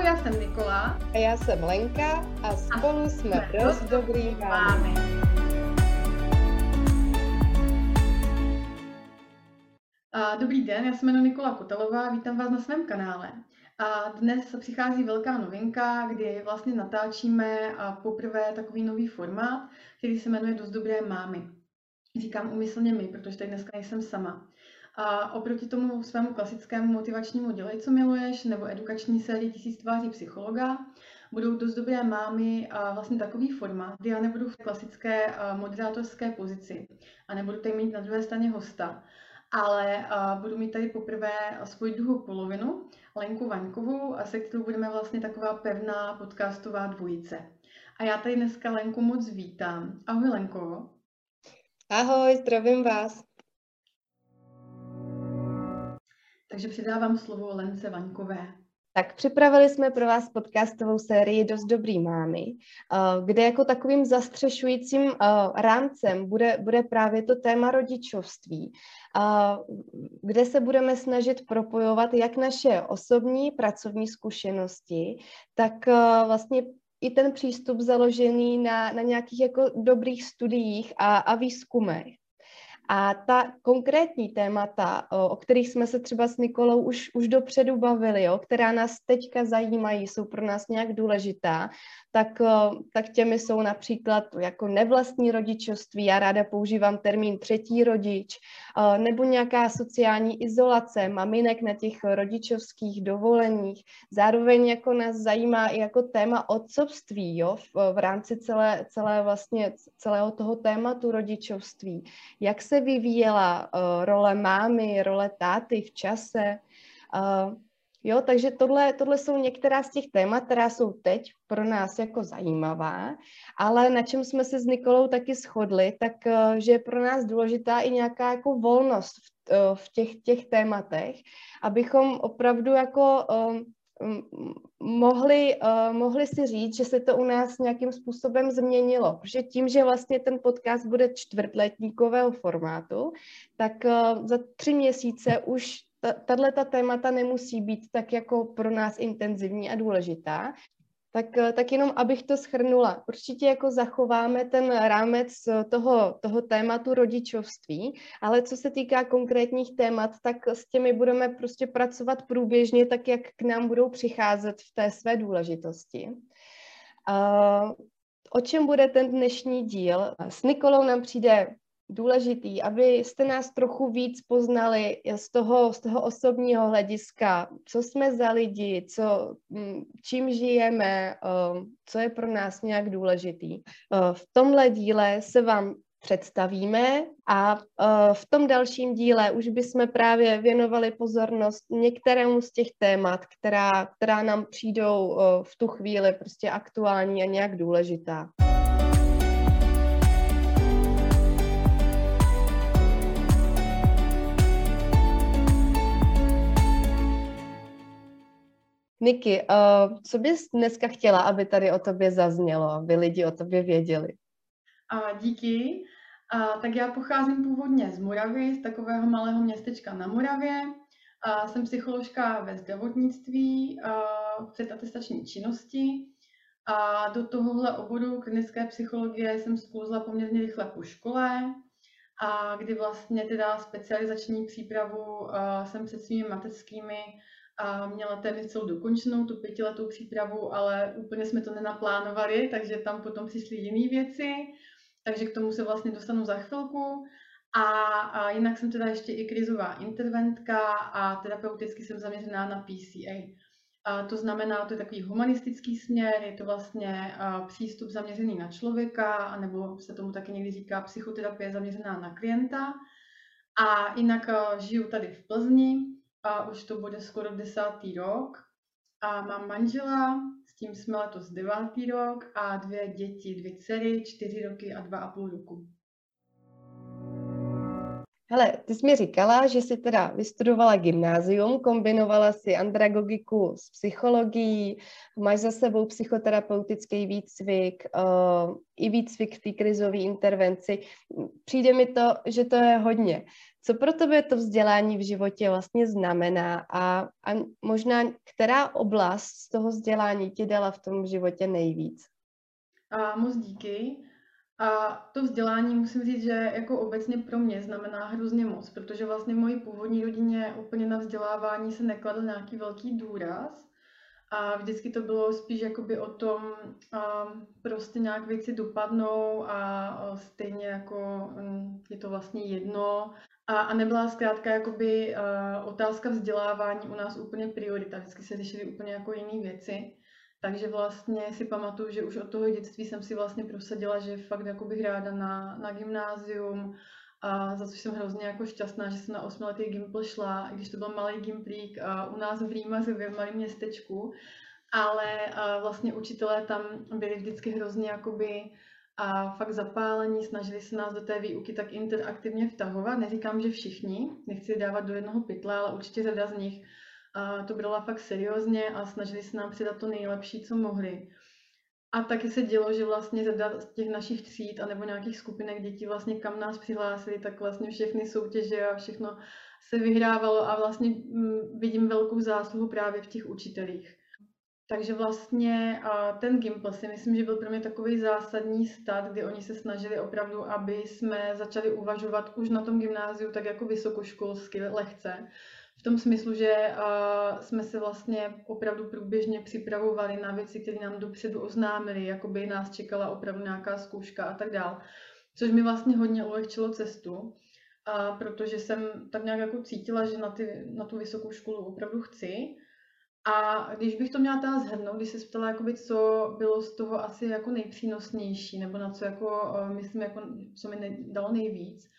Ahoj, já jsem Nikola. A já jsem Lenka a spolu a jsme dost dobrý mámy. Dobrý den, já se jmenuji Nikola Kotelová, vítám vás na svém kanále. A dnes přichází velká novinka, kdy vlastně natáčíme poprvé takový nový formát, který se jmenuje Dost dobré mámy. Říkám umyslně my, protože tady dneska nejsem sama. A oproti tomu svému klasickému motivačnímu dělej, co miluješ, nebo edukační sérii Tisíc tváří psychologa, budou dost dobré mámy a vlastně takový formát, kdy já nebudu v klasické moderátorské pozici a nebudu tady mít na druhé straně hosta, ale budu mít tady poprvé svoji druhou polovinu, Lenku Vaňkovou, a se kterou budeme vlastně taková pevná podcastová dvojice. A já tady dneska Lenku moc vítám. Ahoj Lenko. Ahoj, zdravím vás. Takže předávám slovo Lence Vaňkové. Tak připravili jsme pro vás podcastovou sérii Dost dobrý mámy, eh, kde jako takovým zastřešujícím eh, rámcem bude, bude právě to téma rodičovství, eh, kde se budeme snažit propojovat jak naše osobní pracovní zkušenosti, tak vlastně i ten přístup založený na, na nějakých jako dobrých studiích a, a výzkumech. A ta konkrétní témata, o kterých jsme se třeba s Nikolou už, už dopředu bavili, jo, která nás teďka zajímají, jsou pro nás nějak důležitá, tak, tak těmi jsou například jako nevlastní rodičovství, já ráda používám termín třetí rodič, nebo nějaká sociální izolace maminek na těch rodičovských dovoleních. Zároveň jako nás zajímá i jako téma otcovství, jo, v, v rámci celé, celé vlastně celého toho tématu rodičovství. Jak se vyvíjela uh, role mámy, role táty v čase. Uh, jo, takže tohle, tohle jsou některá z těch témat, která jsou teď pro nás jako zajímavá, ale na čem jsme se s Nikolou taky shodli, tak uh, že je pro nás důležitá i nějaká jako volnost v, v těch, těch tématech, abychom opravdu jako mohli, uh, mohli si říct, že se to u nás nějakým způsobem změnilo, protože tím, že vlastně ten podcast bude čtvrtletníkového formátu, tak uh, za tři měsíce už tahle ta témata nemusí být tak jako pro nás intenzivní a důležitá. Tak, eh, tak jenom abych to schrnula. Určitě jako zachováme ten rámec toho, toho tématu rodičovství, ale co se týká konkrétních témat, tak s těmi budeme prostě pracovat průběžně, tak jak k nám budou přicházet v té své důležitosti. Uh, o čem bude ten dnešní díl? S Nikolou nám přijde důležitý, abyste nás trochu víc poznali z toho, z toho osobního hlediska, co jsme za lidi, co, mm, čím žijeme, co je pro nás nějak důležitý. V tomhle díle se vám představíme a v tom dalším díle už bychom právě věnovali pozornost některému z těch témat, která, která nám přijdou v tu chvíli prostě aktuální a nějak důležitá. Niky, uh, co bys dneska chtěla, aby tady o tobě zaznělo, aby lidi o tobě věděli? A díky. A, tak já pocházím původně z Moravy, z takového malého městečka na Moravě. A jsem psycholožka ve zdravotnictví a v předatestační činnosti. A do tohohle oboru klinické psychologie jsem sklouzla poměrně rychle po škole, a kdy vlastně teda specializační přípravu jsem před svými mateřskými a měla téměř celou dokončenou tu pětiletou přípravu, ale úplně jsme to nenaplánovali, takže tam potom přišly jiné věci, takže k tomu se vlastně dostanu za chvilku. A, a jinak jsem teda ještě i krizová interventka a terapeuticky jsem zaměřená na PCA. A to znamená, to je takový humanistický směr, je to vlastně přístup zaměřený na člověka, anebo se tomu taky někdy říká psychoterapie zaměřená na klienta. A jinak žiju tady v Plzni, a už to bude skoro desátý rok. A mám manžela, s tím jsme letos devátý rok a dvě děti, dvě dcery, čtyři roky a dva a půl roku. Hele, ty jsi mi říkala, že jsi teda vystudovala gymnázium, kombinovala si andragogiku s psychologií, máš za sebou psychoterapeutický výcvik, uh, i výcvik v té krizové intervenci. Přijde mi to, že to je hodně. Co pro tebe to vzdělání v životě vlastně znamená a, a možná která oblast z toho vzdělání ti dala v tom životě nejvíc? A moc díky. A to vzdělání musím říct, že jako obecně pro mě znamená hrozně moc, protože vlastně v mojí původní rodině úplně na vzdělávání se nekladl nějaký velký důraz. A vždycky to bylo spíš jakoby o tom, a prostě nějak věci dopadnou a stejně jako mm, je to vlastně jedno. A, a nebyla zkrátka jakoby otázka vzdělávání u nás úplně priorita. Vždycky se řešily úplně jako jiné věci. Takže vlastně si pamatuju, že už od toho dětství jsem si vlastně prosadila, že fakt jako bych ráda na, na gymnázium, a za což jsem hrozně jako šťastná, že jsem na osmiletý gimpl šla, i když to byl malý gimplík u nás v Rýmazově, v malém městečku, ale vlastně učitelé tam byli vždycky hrozně jakoby a fakt zapálení, snažili se nás do té výuky tak interaktivně vtahovat. Neříkám, že všichni, nechci dávat do jednoho pytle, ale určitě řada z nich a to brala fakt seriózně a snažili se nám přidat to nejlepší, co mohli. A taky se dělo, že vlastně z těch našich tříd anebo nějakých skupinek dětí vlastně kam nás přihlásili, tak vlastně všechny soutěže a všechno se vyhrávalo a vlastně mm, vidím velkou zásluhu právě v těch učitelích. Takže vlastně ten Gimple si myslím, že byl pro mě takový zásadní stát, kdy oni se snažili opravdu, aby jsme začali uvažovat už na tom gymnáziu tak jako vysokoškolsky lehce v tom smyslu, že jsme se vlastně opravdu průběžně připravovali na věci, které nám dopředu oznámili, jako by nás čekala opravdu nějaká zkouška a tak dál. Což mi vlastně hodně ulehčilo cestu, a protože jsem tak nějak jako cítila, že na, ty, na tu vysokou školu opravdu chci. A když bych to měla teda zhrnout, když se ptala, jakoby, co bylo z toho asi jako nejpřínosnější, nebo na co jako, myslím, jako, co mi dalo nejvíc,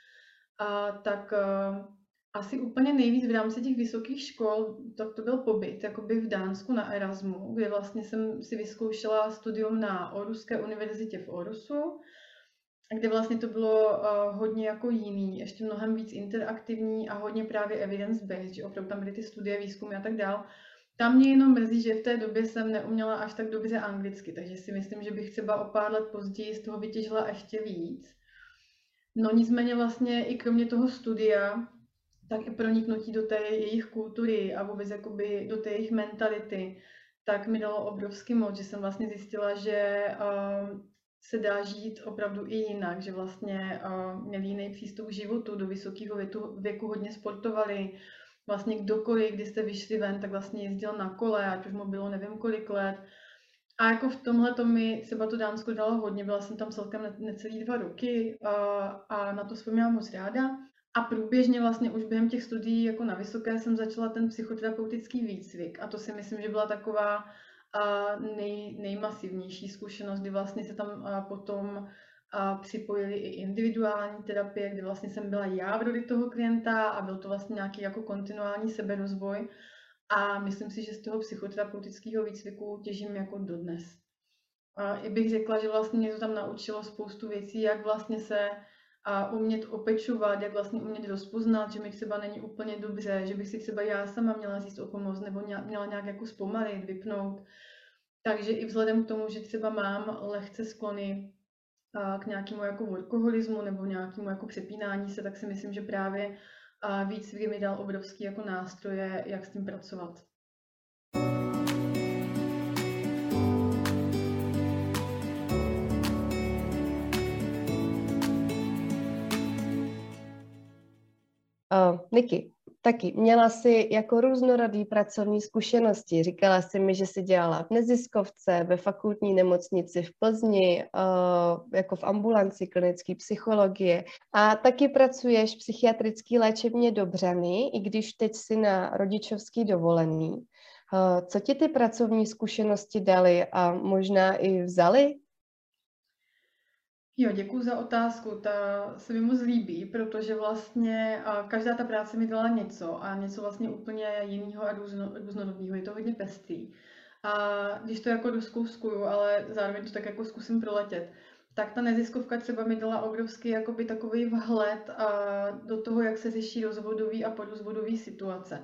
uh, tak uh, asi úplně nejvíc v rámci těch vysokých škol, tak to byl pobyt jakoby v Dánsku na Erasmu, kde vlastně jsem si vyzkoušela studium na Oruské univerzitě v Orusu, kde vlastně to bylo uh, hodně jako jiný, ještě mnohem víc interaktivní a hodně právě evidence-based, že opravdu tam byly ty studie, výzkumy a tak dál. Tam mě jenom mrzí, že v té době jsem neuměla až tak dobře anglicky, takže si myslím, že bych třeba o pár let později z toho vytěžila ještě víc. No nicméně vlastně i kromě toho studia, tak i proniknutí do té jejich kultury a vůbec jakoby do té jejich mentality, tak mi dalo obrovský moc, že jsem vlastně zjistila, že uh, se dá žít opravdu i jinak, že vlastně uh, měli jiný přístup k životu, do vysokého věku, věku hodně sportovali, vlastně kdokoliv, když jste vyšli ven, tak vlastně jezdil na kole, ať už mu bylo nevím kolik let. A jako v tomhle to mi třeba to Dánsko dalo hodně, byla jsem tam celkem necelý dva roky uh, a na to vzpomínám moc ráda. A průběžně vlastně už během těch studií jako na vysoké jsem začala ten psychoterapeutický výcvik a to si myslím, že byla taková nej, nejmasivnější zkušenost, kdy vlastně se tam potom připojili i individuální terapie, kdy vlastně jsem byla já v roli toho klienta a byl to vlastně nějaký jako kontinuální seberozvoj. A myslím si, že z toho psychoterapeutického výcviku těžím jako dodnes. I bych řekla, že vlastně mě to tam naučilo spoustu věcí, jak vlastně se a umět opečovat, jak vlastně umět rozpoznat, že mi třeba není úplně dobře, že bych si třeba já sama měla říct o pomoc nebo měla nějak jako zpomalit, vypnout. Takže i vzhledem k tomu, že třeba mám lehce sklony k nějakému jako workoholismu nebo nějakému jako přepínání se, tak si myslím, že právě víc mi dal obrovský jako nástroje, jak s tím pracovat. Uh, Niky, taky měla jsi jako různorodý pracovní zkušenosti. Říkala jsi mi, že jsi dělala v neziskovce, ve fakultní nemocnici v Plzni, uh, jako v ambulanci klinické psychologie. A taky pracuješ psychiatrický léčebně Dobřany, i když teď jsi na rodičovský dovolený. Uh, co ti ty pracovní zkušenosti dali a možná i vzali? Jo, děkuji za otázku. Ta se mi moc líbí, protože vlastně každá ta práce mi dala něco a něco vlastně úplně jiného a různorodného. Je to hodně pestý. A když to jako doskouskuju, ale zároveň to tak jako zkusím proletět, tak ta neziskovka třeba mi dala obrovský jakoby takový vhled do toho, jak se řeší rozvodový a porozvodový situace.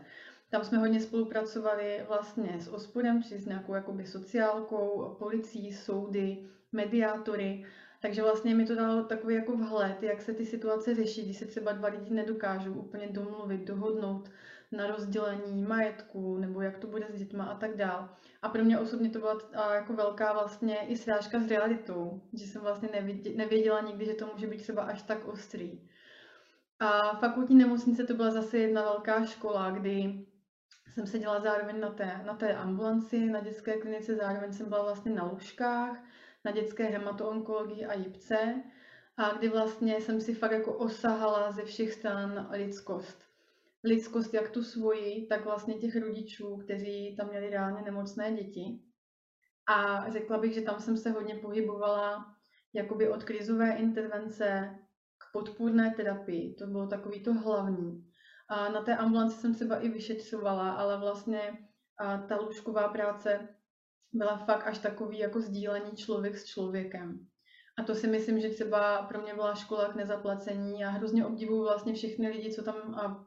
Tam jsme hodně spolupracovali vlastně s ospodem, či s nějakou jakoby sociálkou, policií, soudy, mediátory. Takže vlastně mi to dalo takový jako vhled, jak se ty situace řeší, když se třeba dva lidi nedokážou úplně domluvit, dohodnout na rozdělení majetku, nebo jak to bude s dětma a tak dál. A pro mě osobně to byla jako velká vlastně i srážka s realitou, že jsem vlastně nevěděla nikdy, že to může být třeba až tak ostrý. A fakultní nemocnice to byla zase jedna velká škola, kdy jsem seděla zároveň na té, na té ambulanci, na dětské klinice, zároveň jsem byla vlastně na lůžkách, na dětské hematoonkologii a jipce, a kdy vlastně jsem si fakt jako osahala ze všech stran lidskost. Lidskost jak tu svoji, tak vlastně těch rodičů, kteří tam měli reálně nemocné děti. A řekla bych, že tam jsem se hodně pohybovala jakoby od krizové intervence k podpůrné terapii. To bylo takový to hlavní. A na té ambulanci jsem třeba i vyšetřovala, ale vlastně ta lůžková práce byla fakt až takový jako sdílení člověk s člověkem. A to si myslím, že třeba pro mě byla škola k nezaplacení. Já hrozně obdivuju vlastně všechny lidi, co tam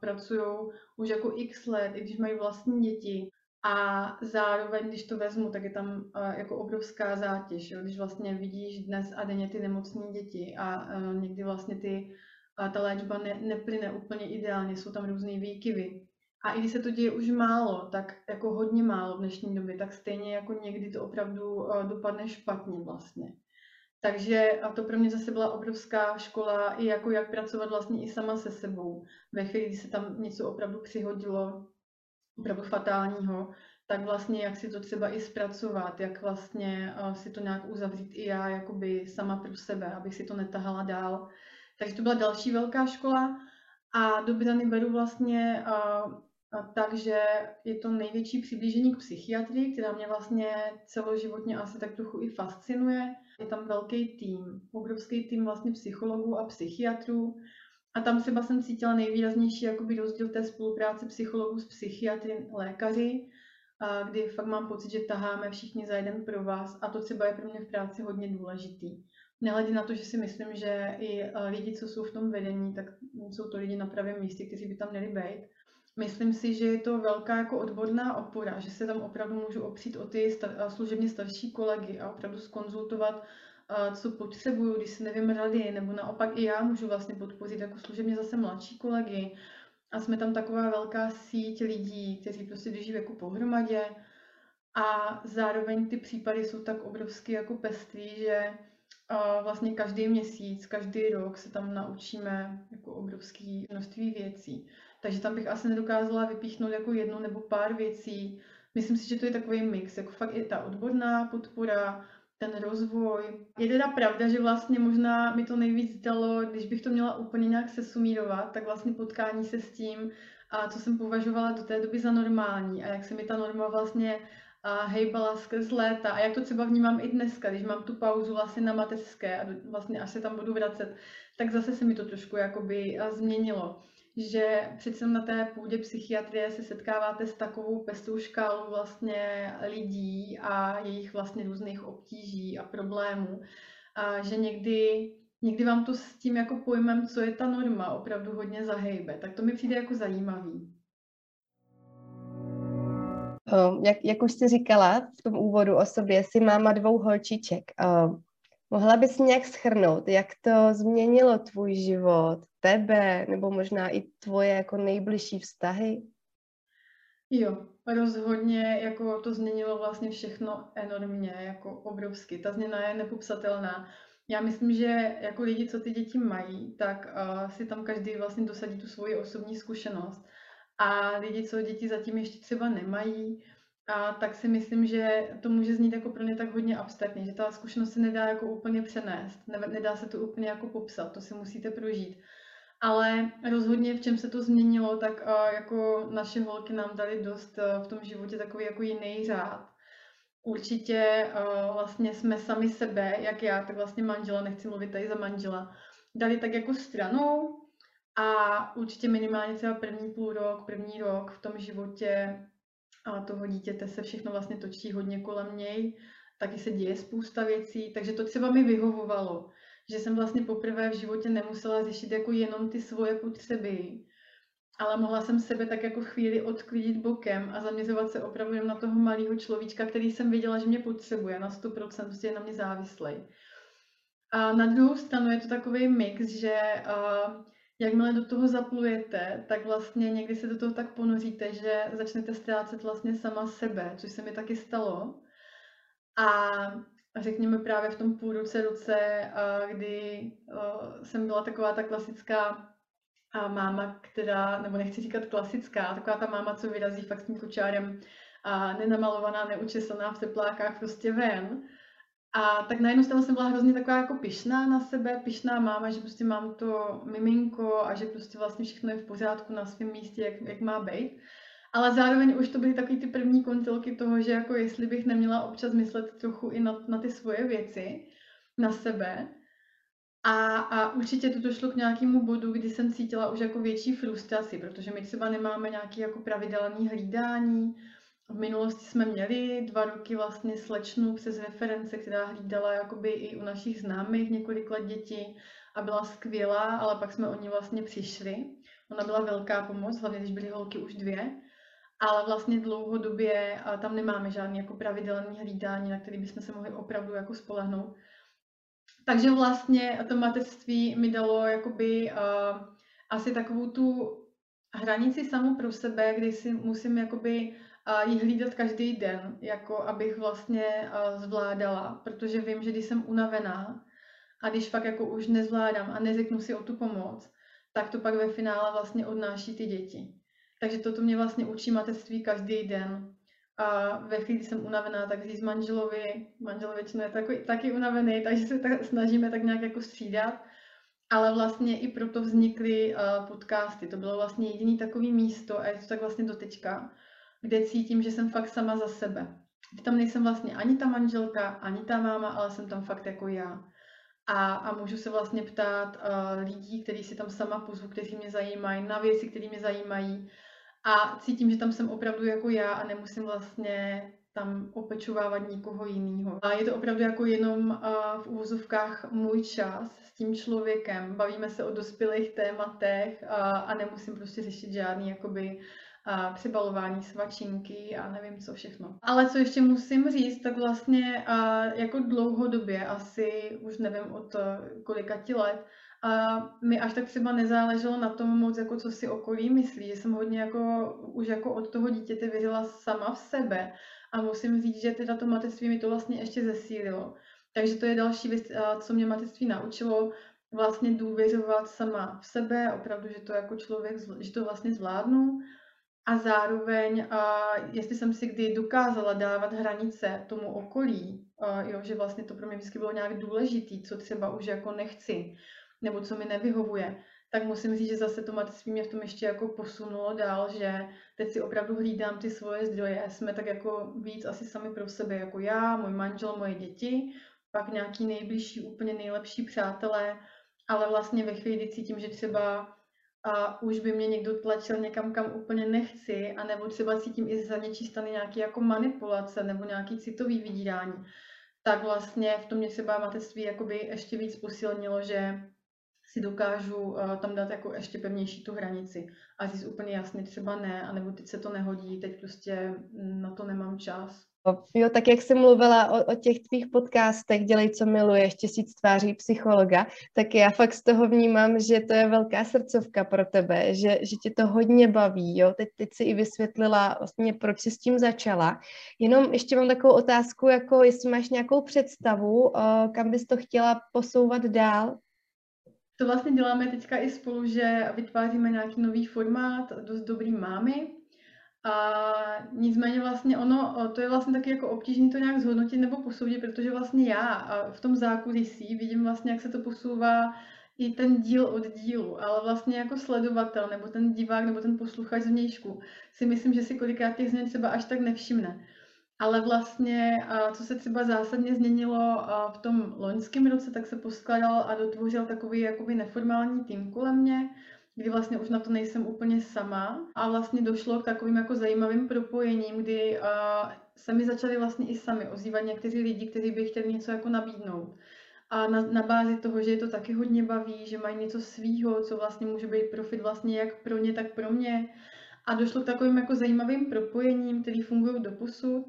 pracují už jako x let, i když mají vlastní děti. A zároveň, když to vezmu, tak je tam jako obrovská zátěž. Jo? Když vlastně vidíš dnes a denně ty nemocné děti a někdy vlastně ty ta léčba ne, neplyne úplně ideálně, jsou tam různé výkyvy. A i když se to děje už málo, tak jako hodně málo v dnešní době, tak stejně jako někdy to opravdu uh, dopadne špatně vlastně. Takže a to pro mě zase byla obrovská škola, i jako jak pracovat vlastně i sama se sebou. Ve chvíli, kdy se tam něco opravdu přihodilo, opravdu fatálního, tak vlastně jak si to třeba i zpracovat, jak vlastně uh, si to nějak uzavřít i já jakoby sama pro sebe, abych si to netahala dál. Takže to byla další velká škola a do Brany beru vlastně uh, takže je to největší přiblížení k psychiatrii, která mě vlastně celoživotně asi tak trochu i fascinuje. Je tam velký tým, obrovský tým vlastně psychologů a psychiatrů. A tam třeba jsem cítila nejvýraznější jakoby rozdíl té spolupráce psychologů s psychiatry, lékaři, kdy fakt mám pocit, že taháme všichni za jeden pro vás a to třeba je pro mě v práci hodně důležitý. Nehledě na to, že si myslím, že i eh, lidi, co jsou v tom vedení, tak jsou to lidi na pravém místě, kteří by tam měli být. Myslím si, že je to velká jako odborná opora, že se tam opravdu můžu opřít o ty star- služebně starší kolegy a opravdu skonzultovat, co potřebuju, když si nevím rady, nebo naopak i já můžu vlastně podpořit jako služebně zase mladší kolegy. A jsme tam taková velká síť lidí, kteří prostě drží jako pohromadě. A zároveň ty případy jsou tak obrovsky jako peství, že vlastně každý měsíc, každý rok se tam naučíme jako obrovské množství věcí. Takže tam bych asi nedokázala vypíchnout jako jednu nebo pár věcí. Myslím si, že to je takový mix, jako fakt i ta odborná podpora, ten rozvoj. Je teda pravda, že vlastně možná mi to nejvíc dalo, když bych to měla úplně nějak sesumírovat, tak vlastně potkání se s tím, a co jsem považovala do té doby za normální a jak se mi ta norma vlastně a hejbala skrz léta. A jak to třeba vnímám i dneska, když mám tu pauzu vlastně na mateřské a vlastně až se tam budu vracet, tak zase se mi to trošku jakoby změnilo že přece na té půdě psychiatrie se setkáváte s takovou pestou škálou vlastně lidí a jejich vlastně různých obtíží a problémů, a že někdy, někdy vám to s tím jako pojmem, co je ta norma, opravdu hodně zahejbe. Tak to mi přijde jako zajímavý. Jak, jak už jsi říkala v tom úvodu o sobě, jsi máma dvou holčiček. Mohla bys nějak schrnout, jak to změnilo tvůj život, tebe, nebo možná i tvoje jako nejbližší vztahy? Jo, rozhodně jako to změnilo vlastně všechno enormně, jako obrovsky. Ta změna je nepopsatelná. Já myslím, že jako lidi, co ty děti mají, tak uh, si tam každý vlastně dosadí tu svoji osobní zkušenost. A lidi, co děti zatím ještě třeba nemají, a tak si myslím, že to může znít jako pro ně tak hodně abstraktně, že ta zkušenost se nedá jako úplně přenést, nedá se to úplně jako popsat, to si musíte prožít. Ale rozhodně v čem se to změnilo, tak uh, jako naše holky nám dali dost uh, v tom životě takový jako jiný řád. Určitě uh, vlastně jsme sami sebe, jak já, tak vlastně manžela, nechci mluvit tady za manžela, dali tak jako stranou a určitě minimálně třeba první půl rok, první rok v tom životě a toho dítěte se všechno vlastně točí hodně kolem něj. taky se děje spousta věcí, takže to třeba mi vyhovovalo, že jsem vlastně poprvé v životě nemusela řešit jako jenom ty svoje potřeby, ale mohla jsem sebe tak jako chvíli odklidit bokem a zaměřovat se opravdu jen na toho malého človíčka, který jsem věděla, že mě potřebuje na 100%, prostě je na mě závislý. A na druhou stranu je to takový mix, že uh, jakmile do toho zaplujete, tak vlastně někdy se do toho tak ponoříte, že začnete ztrácet vlastně sama sebe, což se mi taky stalo. A řekněme právě v tom půl roce, roce, kdy jsem byla taková ta klasická máma, která, nebo nechci říkat klasická, taková ta máma, co vyrazí fakt s tím kočárem a nenamalovaná, neučesaná v teplákách prostě ven. A tak na jednu stranu jsem byla hrozně taková jako pyšná na sebe, pyšná máma, že prostě mám to miminko a že prostě vlastně všechno je v pořádku na svém místě, jak, jak má být. Ale zároveň už to byly takové ty první kontilky toho, že jako jestli bych neměla občas myslet trochu i na, na ty svoje věci, na sebe. A, a určitě to došlo k nějakému bodu, kdy jsem cítila už jako větší frustraci, protože my třeba nemáme nějaké jako pravidelné hlídání. V minulosti jsme měli dva roky vlastně slečnu přes reference, která hlídala jakoby i u našich známých několik let děti a byla skvělá, ale pak jsme o ní vlastně přišli. Ona byla velká pomoc, hlavně když byly holky už dvě ale vlastně dlouhodobě tam nemáme žádný jako pravidelný hlídání, na který bychom se mohli opravdu jako spolehnout. Takže vlastně to mateřství mi dalo jakoby uh, asi takovou tu hranici samou pro sebe, kdy si musím jakoby ji hlídat každý den, jako abych vlastně zvládala, protože vím, že když jsem unavená a když fakt jako už nezvládám a neřeknu si o tu pomoc, tak to pak ve finále vlastně odnáší ty děti. Takže toto mě vlastně učí mateřství každý den. A ve chvíli, kdy jsem unavená, tak říct manželovi, manžel většinou je taky, taky unavený, takže se tak snažíme tak nějak jako střídat. Ale vlastně i proto vznikly podcasty. To bylo vlastně jediný takový místo a je to tak vlastně dotečka, kde cítím, že jsem fakt sama za sebe. Tam nejsem vlastně ani ta manželka, ani ta máma, ale jsem tam fakt jako já. A, a můžu se vlastně ptát uh, lidí, kteří si tam sama pozvu, kteří mě zajímají, na věci, které mě zajímají a cítím, že tam jsem opravdu jako já a nemusím vlastně tam opečovávat nikoho jiného. A je to opravdu jako jenom uh, v úvozovkách můj čas s tím člověkem. Bavíme se o dospělých tématech uh, a nemusím prostě řešit žádný jakoby uh, přebalování svačinky a nevím co všechno. Ale co ještě musím říct, tak vlastně uh, jako dlouhodobě, asi už nevím od uh, kolika ti let, a mi až tak třeba nezáleželo na tom moc, jako co si okolí myslí, že jsem hodně jako, už jako od toho dítěte věřila sama v sebe a musím říct, že teda to mateřství mi to vlastně ještě zesílilo. Takže to je další věc, co mě mateřství naučilo, vlastně důvěřovat sama v sebe, opravdu, že to jako člověk, že to vlastně zvládnu a zároveň, jestli jsem si kdy dokázala dávat hranice tomu okolí, jo, že vlastně to pro mě vždycky bylo nějak důležitý, co třeba už jako nechci, nebo co mi nevyhovuje, tak musím říct, že zase to mateřství mě v tom ještě jako posunulo dál, že teď si opravdu hlídám ty svoje zdroje. Jsme tak jako víc asi sami pro sebe, jako já, můj manžel, moje děti, pak nějaký nejbližší, úplně nejlepší přátelé, ale vlastně ve chvíli, kdy cítím, že třeba a už by mě někdo tlačil někam, kam úplně nechci, anebo třeba cítím i za něčí strany nějaké jako manipulace nebo nějaký citový vydírání, tak vlastně v tom mě třeba mateřství jakoby ještě víc posilnilo, že si dokážu uh, tam dát jako ještě pevnější tu hranici a říct úplně jasně třeba ne, anebo teď se to nehodí, teď prostě na to nemám čas. Jo, tak jak jsem mluvila o, o těch tvých podcastech Dělej, co miluješ, tisíc tváří psychologa, tak já fakt z toho vnímám, že to je velká srdcovka pro tebe, že, že tě to hodně baví, jo. Teď, teď si i vysvětlila vlastně, proč jsi s tím začala. Jenom ještě mám takovou otázku, jako jestli máš nějakou představu, kam bys to chtěla posouvat dál? To vlastně děláme teďka i spolu, že vytváříme nějaký nový formát, dost dobrý mámy. A nicméně vlastně ono, to je vlastně taky jako obtížné to nějak zhodnotit nebo posoudit, protože vlastně já v tom zákulisí vidím vlastně, jak se to posouvá i ten díl od dílu, ale vlastně jako sledovatel nebo ten divák nebo ten posluchač zvnějšku si myslím, že si kolikrát těch změn třeba až tak nevšimne. Ale vlastně, co se třeba zásadně změnilo v tom loňském roce, tak se poskládal a dotvořil takový jakoby neformální tým kolem mě, kdy vlastně už na to nejsem úplně sama a vlastně došlo k takovým jako zajímavým propojením, kdy se mi začali vlastně i sami ozývat někteří lidi, kteří by chtěli něco jako nabídnout. A na, na bázi toho, že je to taky hodně baví, že mají něco svýho, co vlastně může být profit vlastně jak pro ně, tak pro mě. A došlo k takovým jako zajímavým propojením, který fungují do posud.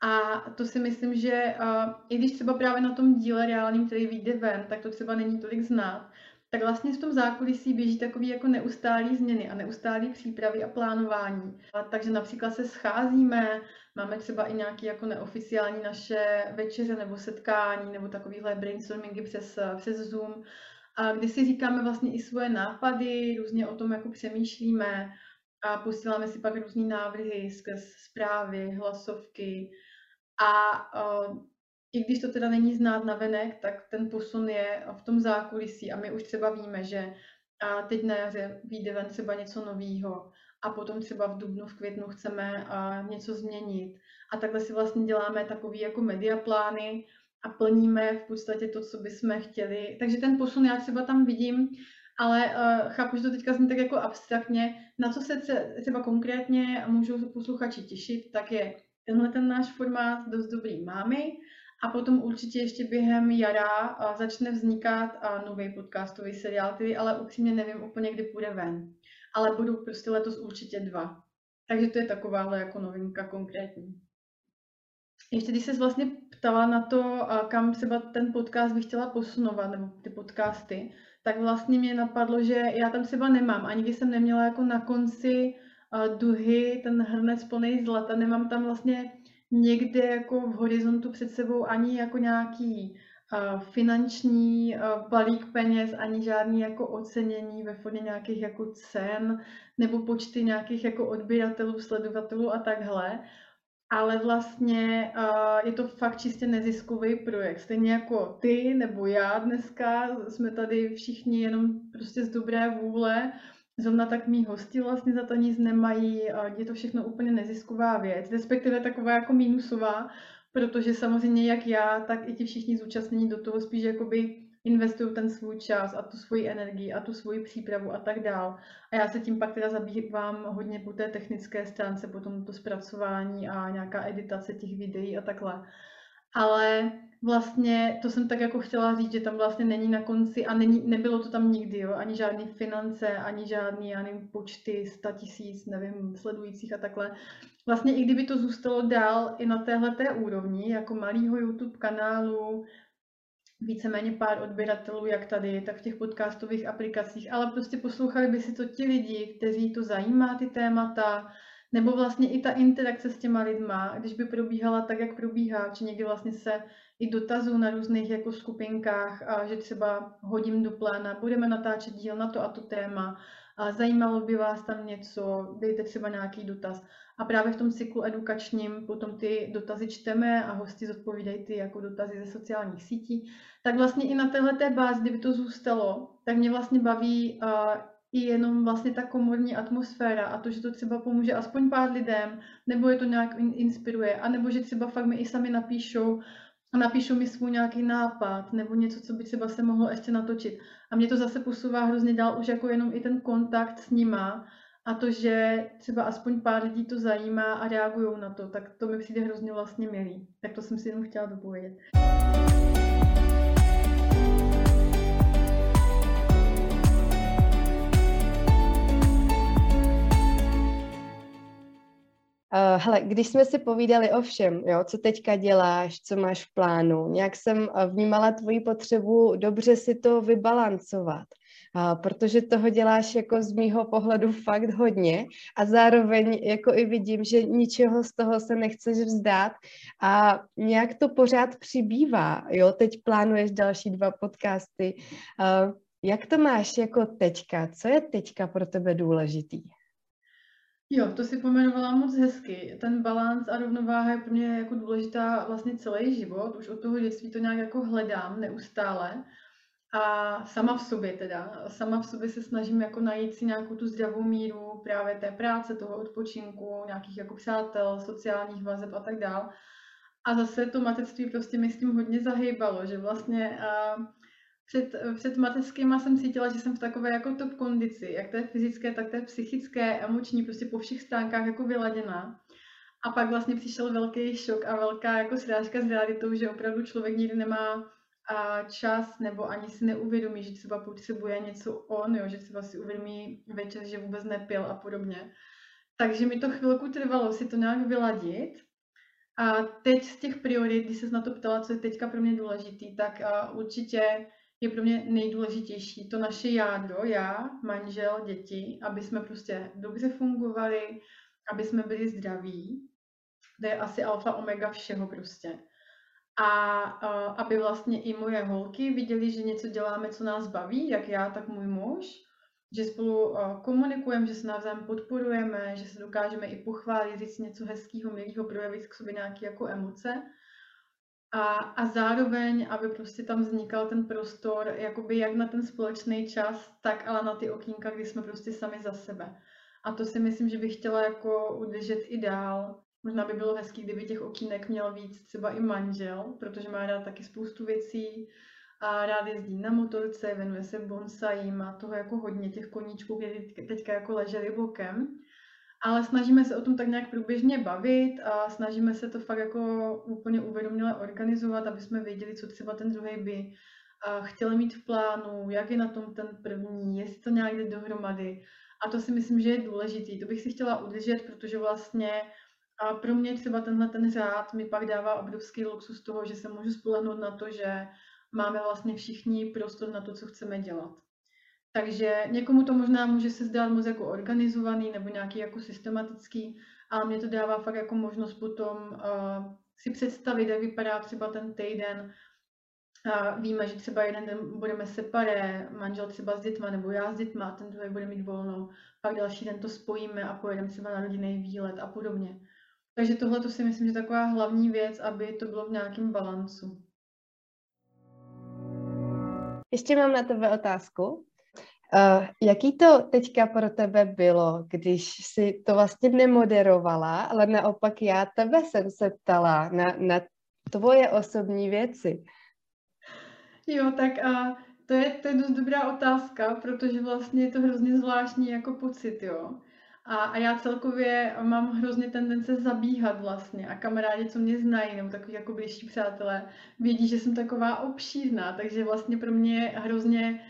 A to si myslím, že uh, i když třeba právě na tom díle reálným, který vyjde ven, tak to třeba není tolik znát, tak vlastně v tom zákulisí běží takový jako neustálý změny a neustálý přípravy a plánování. A takže například se scházíme, máme třeba i nějaké jako neoficiální naše večeře nebo setkání nebo takovýhle brainstormingy přes, přes Zoom, a kdy si říkáme vlastně i svoje nápady, různě o tom jako přemýšlíme a posíláme si pak různé návrhy skrz zprávy, hlasovky a uh, i když to teda není znát na venek, tak ten posun je v tom zákulisí a my už třeba víme, že a teď na jaře vyjde ven třeba něco nového a potom třeba v dubnu, v květnu chceme a, něco změnit. A takhle si vlastně děláme takový jako mediaplány a plníme v podstatě to, co bychom chtěli. Takže ten posun já třeba tam vidím, ale uh, chápu, že to teďka zní tak jako abstraktně. Na co se třeba konkrétně můžou posluchači těšit, tak je tenhle ten náš formát dost dobrý mámy, a potom určitě ještě během jara začne vznikat nový podcastový seriál, který ale upřímně nevím úplně, kdy půjde ven. Ale budou prostě letos určitě dva. Takže to je takováhle jako novinka konkrétní. Ještě když se vlastně ptala na to, kam třeba ten podcast bych chtěla posunovat, nebo ty podcasty, tak vlastně mě napadlo, že já tam třeba nemám, ani když jsem neměla jako na konci duhy ten hrnec plný zlata, nemám tam vlastně někde jako v horizontu před sebou ani jako nějaký finanční balík peněz, ani žádný jako ocenění ve formě nějakých jako cen nebo počty nějakých jako odběratelů, sledovatelů a takhle. Ale vlastně je to fakt čistě neziskový projekt. Stejně jako ty nebo já dneska jsme tady všichni jenom prostě z dobré vůle Zrovna tak mý hosti vlastně za to nic nemají, je to všechno úplně nezisková věc, respektive taková jako mínusová, protože samozřejmě jak já, tak i ti všichni zúčastnění do toho spíš jakoby investují ten svůj čas a tu svoji energii a tu svoji přípravu a tak dál. A já se tím pak teda zabývám hodně po té technické stránce, potom to zpracování a nějaká editace těch videí a takhle. Ale vlastně to jsem tak jako chtěla říct, že tam vlastně není na konci a není, nebylo to tam nikdy, jo, ani žádný finance, ani žádný, já nevím, počty, sta tisíc, nevím, sledujících a takhle. Vlastně i kdyby to zůstalo dál i na téhle té úrovni, jako malýho YouTube kanálu, víceméně pár odběratelů, jak tady, tak v těch podcastových aplikacích, ale prostě poslouchali by si to ti lidi, kteří to zajímá, ty témata, nebo vlastně i ta interakce s těma lidma, když by probíhala tak, jak probíhá, či někdy vlastně se i dotazů na různých jako skupinkách, a že třeba hodím do pléna, budeme natáčet díl na to a to téma, a zajímalo by vás tam něco, dejte třeba nějaký dotaz. A právě v tom cyklu edukačním potom ty dotazy čteme a hosti zodpovídají ty jako dotazy ze sociálních sítí. Tak vlastně i na téhle bázi, kdyby to zůstalo, tak mě vlastně baví i jenom vlastně ta komorní atmosféra a to, že to třeba pomůže aspoň pár lidem, nebo je to nějak inspiruje, a nebo že třeba fakt mi i sami napíšou, a napíšou mi svůj nějaký nápad nebo něco, co by třeba se mohlo ještě natočit. A mě to zase posouvá hrozně dál už jako jenom i ten kontakt s nima a to, že třeba aspoň pár lidí to zajímá a reagují na to, tak to mi přijde hrozně vlastně milý. Tak to jsem si jenom chtěla dopovědět. Uh, hele, když jsme si povídali o všem, jo, co teďka děláš, co máš v plánu, nějak jsem eh, vnímala tvoji potřebu dobře si to vybalancovat, uh, protože toho děláš jako z mýho pohledu fakt hodně a zároveň jako i vidím, že ničeho z toho se nechceš vzdát a nějak to pořád přibývá, jo, teď plánuješ další dva podcasty, uh, jak to máš jako teďka, co je teďka pro tebe důležitý? Jo, to si pomenovala moc hezky. Ten balans a rovnováha je pro mě jako důležitá vlastně celý život. Už od toho dětství to nějak jako hledám neustále. A sama v sobě teda, sama v sobě se snažím jako najít si nějakou tu zdravou míru právě té práce, toho odpočinku, nějakých jako přátel, sociálních vazeb a tak dál. A zase to mateřství prostě mi s tím hodně zahýbalo, že vlastně uh, před, před mateřskýma jsem cítila, že jsem v takové jako top kondici, jak té fyzické, tak té psychické, emoční, prostě po všech stránkách jako vyladěná. A pak vlastně přišel velký šok a velká jako srážka s realitou, že opravdu člověk nikdy nemá a čas nebo ani si neuvědomí, že třeba potřebuje něco on, jo, že třeba si uvědomí večer, že vůbec nepil a podobně. Takže mi to chvilku trvalo si to nějak vyladit. A teď z těch priorit, když se na to ptala, co je teďka pro mě důležitý, tak určitě je pro mě nejdůležitější to naše jádro, já, manžel, děti, aby jsme prostě dobře fungovali, aby jsme byli zdraví. To je asi alfa omega všeho prostě. A aby vlastně i moje holky viděli, že něco děláme, co nás baví, jak já, tak můj muž, že spolu uh, komunikujeme, že se navzájem podporujeme, že se dokážeme i pochválit, říct něco hezkého, milého, projevit k sobě nějaké jako emoce. A, a zároveň, aby prostě tam vznikal ten prostor, jakoby jak na ten společný čas, tak ale na ty okýnka, kdy jsme prostě sami za sebe. A to si myslím, že bych chtěla jako udržet i dál. Možná by bylo hezký, kdyby těch okýnek měl víc třeba i manžel, protože má rád taky spoustu věcí a rád jezdí na motorce, věnuje se bonsai, má toho jako hodně těch koníčků, které teďka jako ležely bokem. Ale snažíme se o tom tak nějak průběžně bavit a snažíme se to fakt jako úplně uvědoměle organizovat, aby jsme věděli, co třeba ten druhý by chtěl mít v plánu, jak je na tom ten první, jestli to nějak jde dohromady. A to si myslím, že je důležitý. To bych si chtěla udržet, protože vlastně a pro mě třeba tenhle ten řád mi pak dává obrovský luxus toho, že se můžu spolehnout na to, že máme vlastně všichni prostor na to, co chceme dělat. Takže někomu to možná může se zdát moc jako organizovaný nebo nějaký jako systematický, ale mě to dává fakt jako možnost potom uh, si představit, jak vypadá třeba ten týden. Uh, víme, že třeba jeden den budeme separé, manžel třeba s dětma nebo já s dětma, ten druhý bude mít volno, pak další den to spojíme a pojedeme třeba na rodinný výlet a podobně. Takže tohle to si myslím, že je taková hlavní věc, aby to bylo v nějakém balancu. Ještě mám na tebe otázku. Uh, jaký to teďka pro tebe bylo, když si to vlastně nemoderovala, ale naopak já tebe jsem se ptala na, na tvoje osobní věci? Jo, tak uh, to, je, to je dost dobrá otázka, protože vlastně je to hrozně zvláštní jako pocit, jo. A, a já celkově mám hrozně tendence zabíhat vlastně a kamarádi, co mě znají, nebo takový jako blížší přátelé, vědí, že jsem taková obšírná, takže vlastně pro mě je hrozně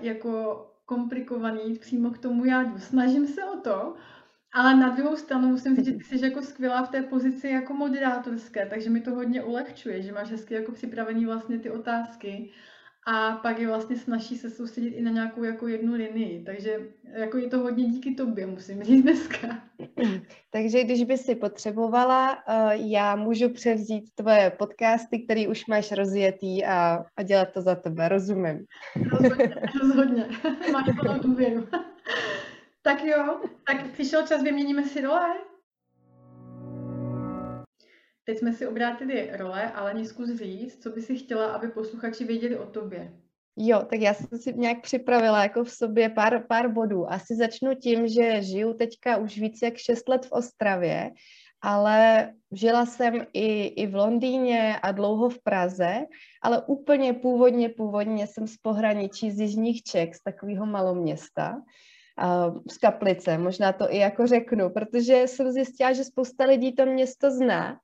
jako komplikovaný jít přímo k tomu jádu. Snažím se o to, ale na druhou stranu musím říct, že ty jsi jako skvělá v té pozici jako moderátorské, takže mi to hodně ulehčuje, že máš hezky jako připravený vlastně ty otázky a pak je vlastně snaží se soustředit i na nějakou jako jednu linii. Takže jako je to hodně díky tobě, musím říct dneska. Takže když by si potřebovala, eh, já můžu převzít tvoje podcasty, které už máš rozjetý a, a dělat to za tebe, rozumím. Rozhodně, rozhodně. Máš plnou důvěru. tak jo, tak přišel čas, vyměníme si role. Teď jsme si obrátili role, ale zkus říct, co by si chtěla, aby posluchači věděli o tobě. Jo, tak já jsem si nějak připravila jako v sobě pár, pár bodů. Asi začnu tím, že žiju teďka už více jak 6 let v Ostravě, ale žila jsem i, i v Londýně a dlouho v Praze, ale úplně původně, původně jsem z pohraničí z Jižních Čech, z takového maloměsta, z Kaplice, možná to i jako řeknu, protože jsem zjistila, že spousta lidí to město zná,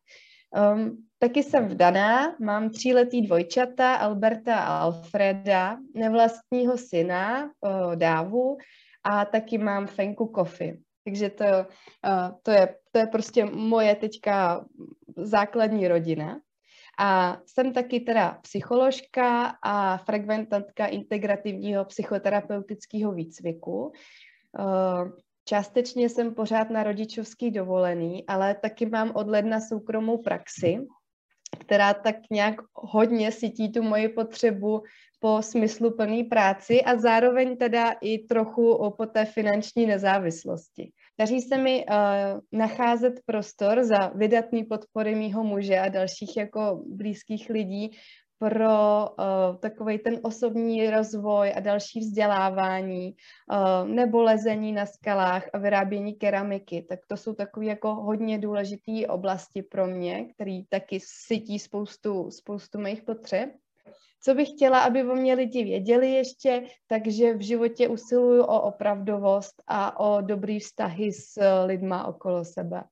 Um, taky jsem vdaná, mám tříletý dvojčata, Alberta a Alfreda, nevlastního syna, uh, Dávu, a taky mám Fenku Kofi. Takže to, uh, to, je, to je prostě moje teďka základní rodina. A jsem taky teda psycholožka a frekventantka integrativního psychoterapeutického výcviku. Částečně jsem pořád na rodičovský dovolený, ale taky mám od ledna soukromou praxi, která tak nějak hodně sytí tu moji potřebu po smysluplné práci a zároveň teda i trochu po té finanční nezávislosti. Daří se mi uh, nacházet prostor za vydatný podpory mýho muže a dalších jako blízkých lidí pro uh, takový ten osobní rozvoj a další vzdělávání, uh, nebo lezení na skalách a vyrábění keramiky. Tak to jsou takové jako hodně důležité oblasti pro mě, které taky sytí spoustu, spoustu mých potřeb. Co bych chtěla, aby o mě lidi věděli ještě, takže v životě usiluju o opravdovost a o dobrý vztahy s lidma okolo sebe.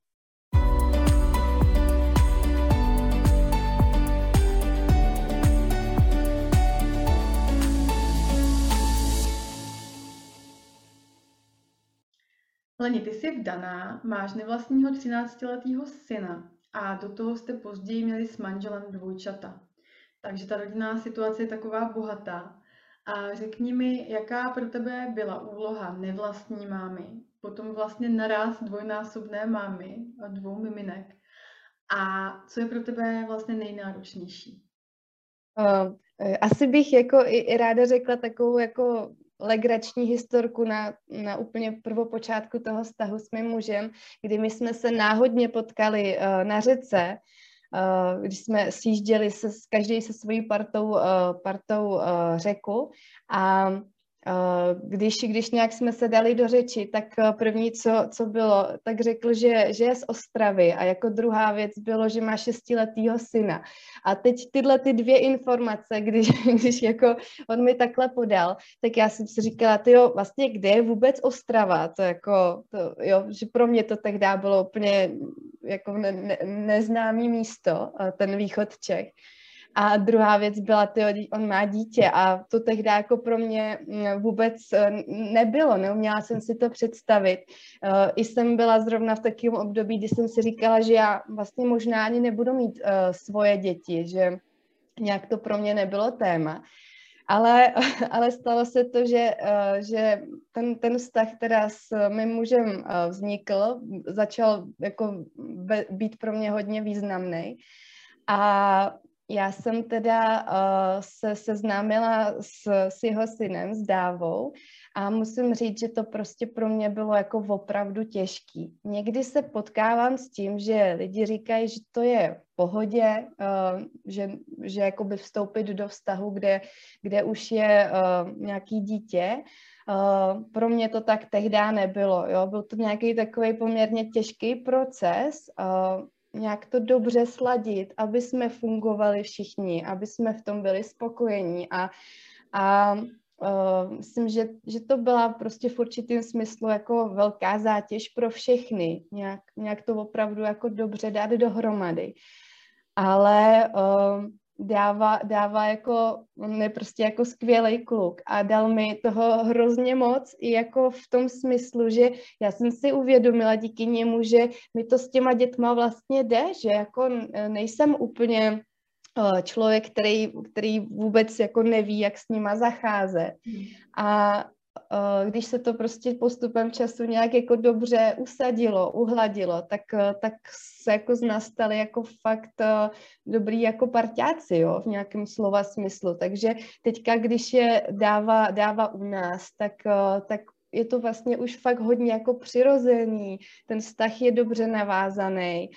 Leni, ty jsi vdaná, máš nevlastního 13-letého syna a do toho jste později měli s manželem dvojčata. Takže ta rodinná situace je taková bohatá. A řekni mi, jaká pro tebe byla úloha nevlastní mámy, potom vlastně naraz dvojnásobné mámy a dvou miminek. A co je pro tebe vlastně nejnáročnější? Uh, asi bych jako i ráda řekla takovou jako legrační historku na, na úplně prvopočátku toho vztahu s mým mužem, kdy my jsme se náhodně potkali uh, na řece, uh, když jsme sjížděli se, každý se svojí partou, uh, partou uh, řeku a když, když nějak jsme se dali do řeči, tak eh, první, co, co bylo, tak řekl, že, že je z Ostravy a jako druhá věc bylo, že má šestiletýho syna. A teď tyhle ty dvě informace, když, když jako on mi takhle podal, tak já jsem si říkala, ty jo, vlastně kde je vůbec Ostrava? To jako, to, jo, že pro mě to tehdy bylo úplně jako ne, ne, neznámý místo, eh, ten východ Čech. A druhá věc byla, ty, on má dítě a to tehdy jako pro mě mm, vůbec eh, nebylo, neuměla jsem si to představit. Eh, I jsem byla zrovna v takovém období, kdy jsem si říkala, že já vlastně možná ani nebudu mít eh, svoje děti, že nějak to pro mě nebylo téma. Ale, ale stalo se to, že, že ten, ten vztah teda s mým mužem vznikl, začal jako být pro mě hodně významný. A já jsem teda uh, se seznámila s, s jeho synem, s Dávou a musím říct, že to prostě pro mě bylo jako opravdu těžký. Někdy se potkávám s tím, že lidi říkají, že to je v pohodě, uh, že, že jakoby vstoupit do vztahu, kde, kde už je uh, nějaký dítě, Uh, pro mě to tak tehdy nebylo. Jo? Byl to nějaký takový poměrně těžký proces. Uh, nějak to dobře sladit, aby jsme fungovali všichni, aby jsme v tom byli spokojení a, a uh, myslím, že, že to byla prostě v určitém smyslu jako velká zátěž pro všechny, nějak, nějak to opravdu jako dobře dát dohromady. Ale uh, dává, dává jako, on je prostě jako skvělý kluk a dal mi toho hrozně moc i jako v tom smyslu, že já jsem si uvědomila díky němu, že mi to s těma dětma vlastně jde, že jako nejsem úplně eh, člověk, který, který vůbec jako neví, jak s nima zacházet. Hmm. A když se to prostě postupem času nějak jako dobře usadilo, uhladilo, tak, eh, tak se jako z nás stali jako fakt eh, dobrý jako parťáci, jo, v nějakém slova smyslu. Takže teďka, když je dává, dává u nás, tak, tak je to vlastně už fakt hodně jako přirozený, ten vztah je dobře navázaný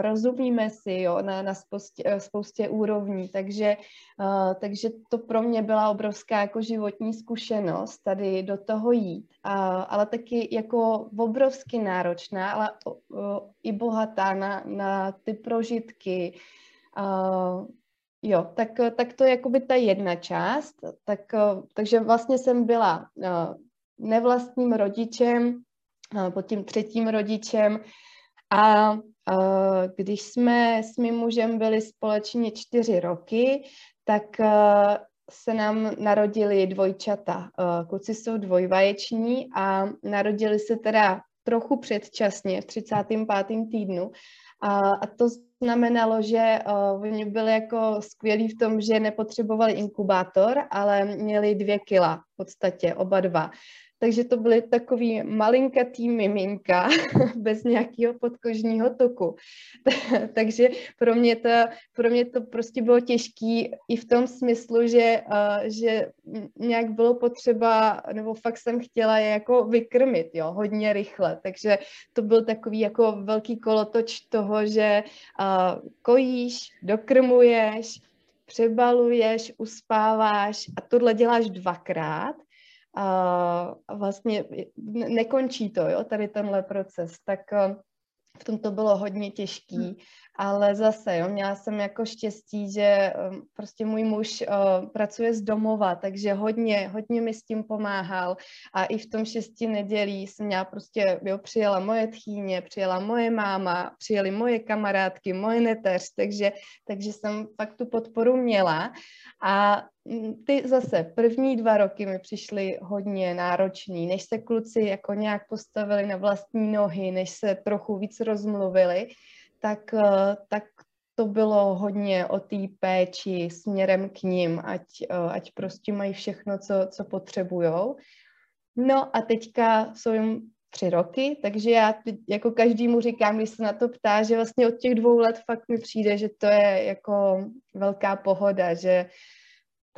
rozumíme si jo, na, na spoustě, eh, spoustě úrovní, takže, uh, takže to pro mě byla obrovská jako životní zkušenost tady do toho jít, ale taky jako obrovsky náročná, ale i bohatá na, na ty prožitky, uh, Jo, tak, tak to je jakoby ta jedna část. Tak, takže vlastně jsem byla nevlastním rodičem, pod tím třetím rodičem a když jsme s mým mužem byli společně čtyři roky, tak eh, se nám narodili dvojčata. Eh, kluci jsou dvojvaječní a narodili se teda trochu předčasně, v 35. týdnu. A, a to znamenalo, že uh, oni byli jako skvělí v tom, že nepotřebovali inkubátor, ale měli dvě kila v podstatě, oba dva takže to byly takový malinkatý miminka bez nějakého podkožního toku. takže pro mě, to, pro mě to prostě bylo těžký i v tom smyslu, že, uh, že nějak bylo potřeba, nebo fakt jsem chtěla je jako vykrmit, jo, hodně rychle. Takže to byl takový jako velký kolotoč toho, že uh, kojíš, dokrmuješ, přebaluješ, uspáváš a tohle děláš dvakrát a vlastně nekončí to, jo, tady tenhle proces, tak eh, v tom to bylo hodně těžký, hmm. ale zase, jo, měla jsem jako štěstí, že eh, prostě můj muž uh, pracuje z domova, takže hodně, hodně mi s tím pomáhal. A i v tom šesti nedělí jsem měla prostě, jo, přijela moje tchýně, přijela moje máma, přijeli moje kamarádky, moje neteř, takže, takže jsem fakt tu podporu měla. A ty zase první dva roky mi přišly hodně náročný, než se kluci jako nějak postavili na vlastní nohy, než se trochu víc rozmluvili, tak, eh, tak to bylo hodně o té péči směrem k ním, ať, eh, ať prostě mají všechno, co, co potřebujou. No a teďka jsou jim tři roky, takže já jako každému říkám, když se na to ptá, že vlastně od těch dvou let fakt mi přijde, že to je jako velká pohoda, že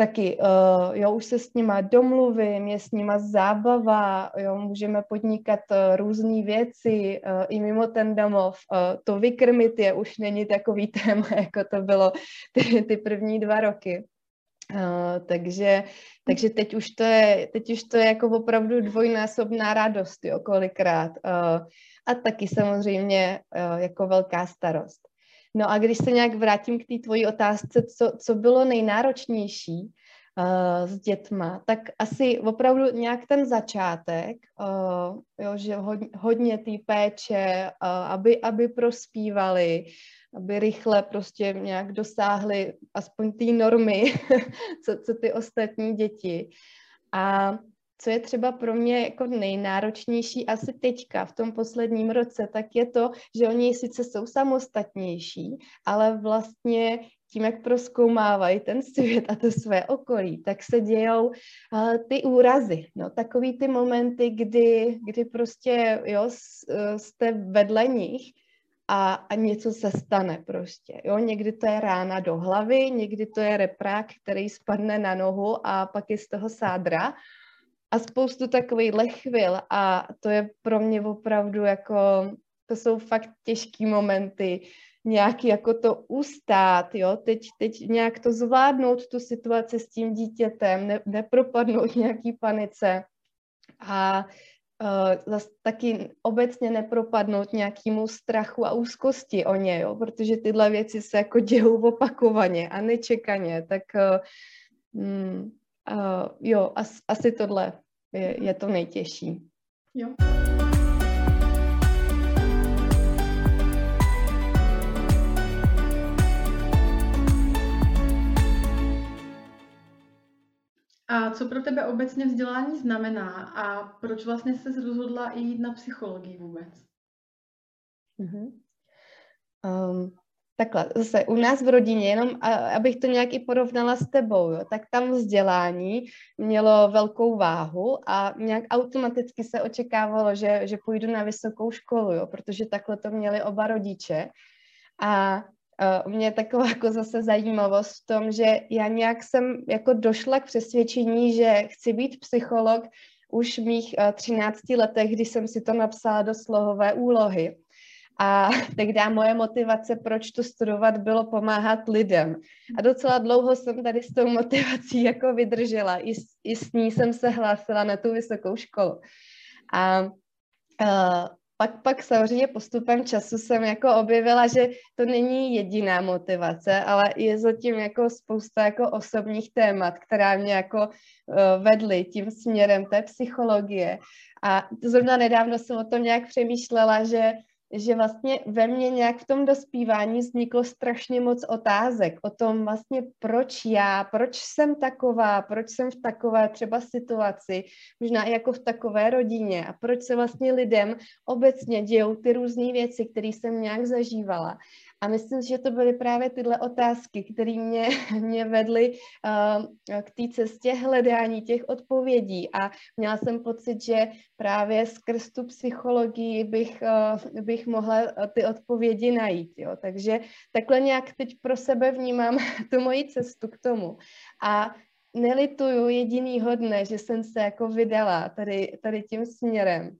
taky, uh, jo, už se s nima domluvím, je s nima zábava, jo, můžeme podnikat uh, různé věci uh, i mimo ten domov. Uh, to vykrmit je už není takový téma, jako to bylo ty, ty první dva roky. Uh, takže, takže teď už to je, teď už to je jako opravdu dvojnásobná radost, jo, kolikrát. Uh, a taky samozřejmě uh, jako velká starost. No a když se nějak vrátím k té tvojí otázce, co, co bylo nejnáročnější uh, s dětma, tak asi opravdu nějak ten začátek, uh, jo, že hodně, hodně té péče, uh, aby, aby prospívali, aby rychle prostě nějak dosáhli aspoň té normy, co, co ty ostatní děti. A co je třeba pro mě jako nejnáročnější asi teďka v tom posledním roce, tak je to, že oni sice jsou samostatnější, ale vlastně tím, jak proskoumávají ten svět a to své okolí, tak se dějou uh, ty úrazy, no, takový ty momenty, kdy, kdy prostě, jo, jste vedle nich a, a něco se stane prostě, jo, někdy to je rána do hlavy, někdy to je reprák, který spadne na nohu a pak je z toho sádra, a spoustu takových chvil a to je pro mě opravdu jako, to jsou fakt těžký momenty, nějaký jako to ustát, jo, teď, teď nějak to zvládnout tu situaci s tím dítětem, ne, nepropadnout nějaký panice a uh, zase taky obecně nepropadnout nějakému strachu a úzkosti o ně, jo, protože tyhle věci se jako dějou opakovaně a nečekaně, tak uh, Uh, jo, as, asi tohle je, je to nejtěžší. Jo. A co pro tebe obecně vzdělání znamená a proč vlastně se rozhodla jít na psychologii vůbec? Mm-hmm. Um, Takhle, zase u nás v rodině, jenom abych to nějak i porovnala s tebou, jo, tak tam vzdělání mělo velkou váhu a nějak automaticky se očekávalo, že, že půjdu na vysokou školu, jo, protože takhle to měli oba rodiče. A uh, mě taková jako zase zajímavost v tom, že já nějak jsem jako došla k přesvědčení, že chci být psycholog už v mých uh, 13 letech, kdy jsem si to napsala do slohové úlohy. A tehdy moje motivace, proč to studovat, bylo pomáhat lidem. A docela dlouho jsem tady s tou motivací jako vydržela. I, i s ní jsem se hlásila na tu vysokou školu. A uh, pak, pak samozřejmě postupem času jsem jako objevila, že to není jediná motivace, ale je zatím jako spousta jako osobních témat, která mě jako uh, vedly tím směrem té psychologie. A zrovna nedávno jsem o tom nějak přemýšlela, že že vlastně ve mně nějak v tom dospívání vzniklo strašně moc otázek o tom vlastně, proč já, proč jsem taková, proč jsem v takové třeba situaci, možná i jako v takové rodině a proč se vlastně lidem obecně dějou ty různé věci, které jsem nějak zažívala. A myslím, že to byly právě tyhle otázky, které mě, mě vedly uh, k té cestě hledání těch odpovědí. A měla jsem pocit, že právě skrz tu psychologii bych, uh, bych mohla uh, ty odpovědi najít. Jo. Takže takhle nějak teď pro sebe vnímám tu moji cestu k tomu. A nelituju jedinýho dne, že jsem se jako vydala tady, tady tím směrem.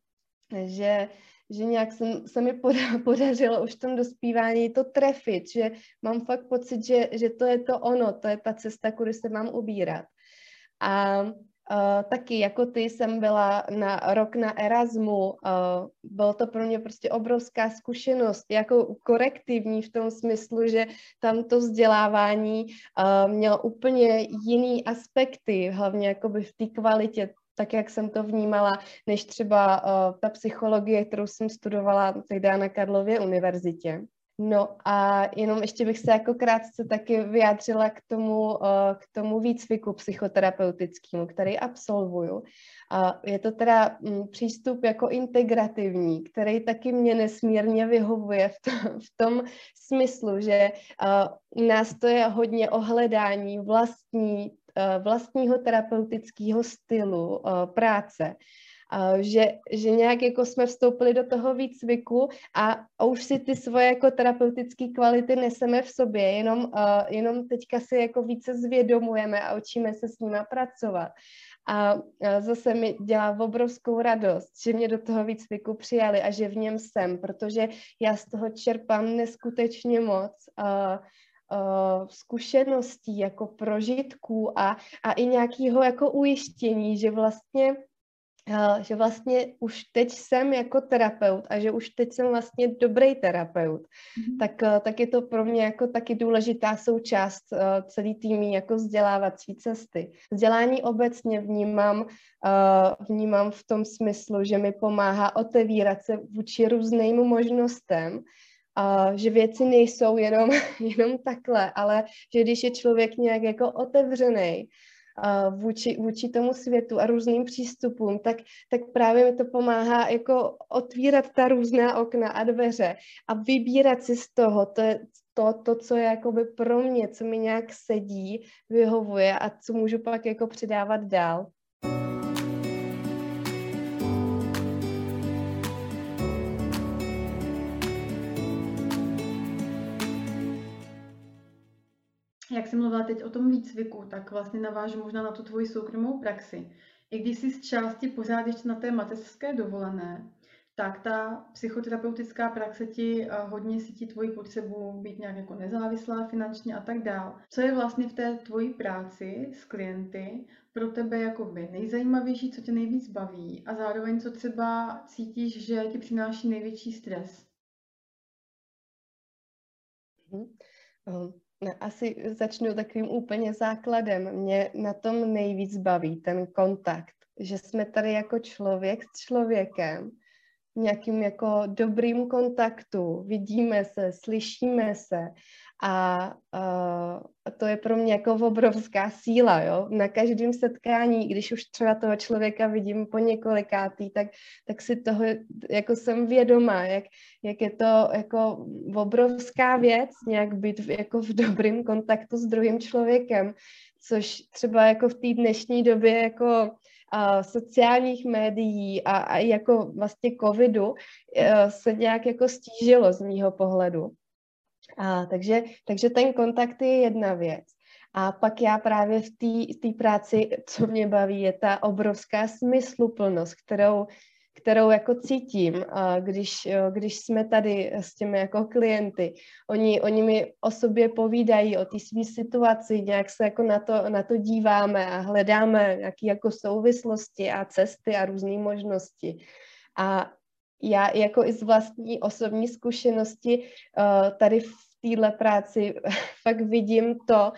Že že nějak jsem, se mi podařilo už v tom dospívání to trefit, že mám fakt pocit, že, že to je to ono, to je ta cesta, kudy se mám ubírat. A Uh, taky jako ty jsem byla na rok na Erasmu, uh, bylo to pro mě prostě obrovská zkušenost, jako korektivní v tom smyslu, že tam to vzdělávání uh, mělo úplně jiný aspekty, hlavně jakoby v té kvalitě tak, jak jsem to vnímala, než třeba uh, ta psychologie, kterou jsem studovala tehdy na Karlově univerzitě. No a jenom ještě bych se jako krátce taky vyjádřila k tomu, k tomu výcviku psychoterapeutickému, který absolvuju. A je to teda mm, přístup jako integrativní, který taky mě nesmírně vyhovuje v tom, v tom smyslu, že u nás to je hodně ohledání vlastní, vlastního terapeutického stylu práce že, že nějak jako jsme vstoupili do toho výcviku a, a už si ty svoje jako terapeutické kvality neseme v sobě, jenom, jenom teďka si jako více zvědomujeme a učíme se s nimi pracovat. A zase mi dělá obrovskou radost, že mě do toho výcviku přijali a že v něm jsem, protože já z toho čerpám neskutečně moc uh, zkušeností, jako prožitků a, a i nějakého jako ujištění, že vlastně Eh, že vlastně už teď jsem jako terapeut a že už teď jsem vlastně dobrý terapeut, mm-hmm. tak, eh, tak je to pro mě jako taky důležitá součást uh, celý týmí jako vzdělávací cesty. Vzdělání obecně vnímám, uh, vnímám v tom smyslu, že mi pomáhá otevírat se vůči různým možnostem, a že věci nejsou jenom, jenom takhle, ale že když je člověk nějak jako otevřený, vůči, vůči tomu světu a různým přístupům, tak, tak právě mi to pomáhá jako otvírat ta různá okna a dveře a vybírat si z toho to, to, to co je jakoby pro mě, co mi nějak sedí, vyhovuje a co můžu pak jako předávat dál. Jak jsem mluvila teď o tom výcviku, tak vlastně navážu možná na tu tvoji soukromou praxi. I když jsi z části pořád ještě na té mateřské dovolené, tak ta psychoterapeutická praxe ti eh, hodně sítí tvoji potřebu být nějak jako nezávislá finančně a tak dál. Co je vlastně v té tvoji práci s klienty pro tebe jakoby nejzajímavější, co tě nejvíc baví a zároveň co třeba cítíš, že ti přináší největší stres? Hmm. Asi začnu takovým úplně základem. Mě na tom nejvíc baví ten kontakt, že jsme tady jako člověk s člověkem nějakým jako dobrým kontaktu, vidíme se, slyšíme se a uh, to je pro mě jako obrovská síla, jo. Na každém setkání, když už třeba toho člověka vidím po několikátý, tak, tak si toho jako jsem vědomá, jak, jak je to jako obrovská věc, nějak být v, jako v dobrém kontaktu s druhým člověkem, což třeba jako v té dnešní době jako a sociálních médií a, a jako vlastně covidu e, se nějak jako stížilo z mýho pohledu. A, takže, takže ten kontakt je jedna věc. A pak já právě v té práci, co mě baví, je ta obrovská smysluplnost, kterou, kterou jako cítím, když, když jsme tady s těmi jako klienty. Oni, oni mi o sobě povídají, o té své situaci, nějak se jako na to, na to díváme a hledáme nějaké jako souvislosti a cesty a různé možnosti. A já jako i z vlastní osobní zkušenosti uh, tady v téhle práci fakt vidím to,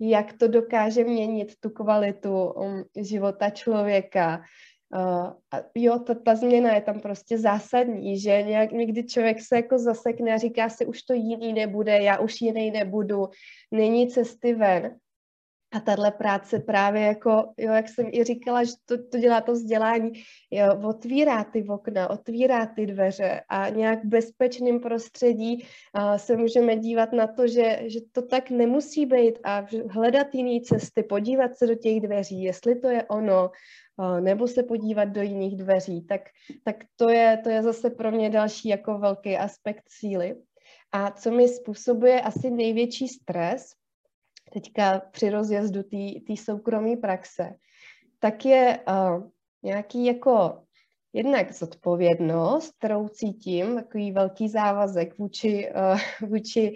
jak to dokáže měnit tu kvalitu um, života člověka. Uh, a jo, ta, ta změna je tam prostě zásadní, že nějak někdy člověk se jako zasekne a říká si, už to jiný nebude, já už jiný nebudu, není cesty ven. A tahle práce právě jako, jo, jak jsem i říkala, že to, to dělá to vzdělání, jo, otvírá ty okna, otvírá ty dveře a nějak v bezpečném prostředí uh, se můžeme dívat na to, že, že to tak nemusí být a hledat jiné cesty, podívat se do těch dveří, jestli to je ono, nebo se podívat do jiných dveří, tak, tak to, je, to je zase pro mě další jako velký aspekt síly. A co mi způsobuje asi největší stres, teďka při rozjezdu té soukromé praxe, tak je uh, nějaký jako jednak zodpovědnost, kterou cítím, takový velký závazek vůči, uh, vůči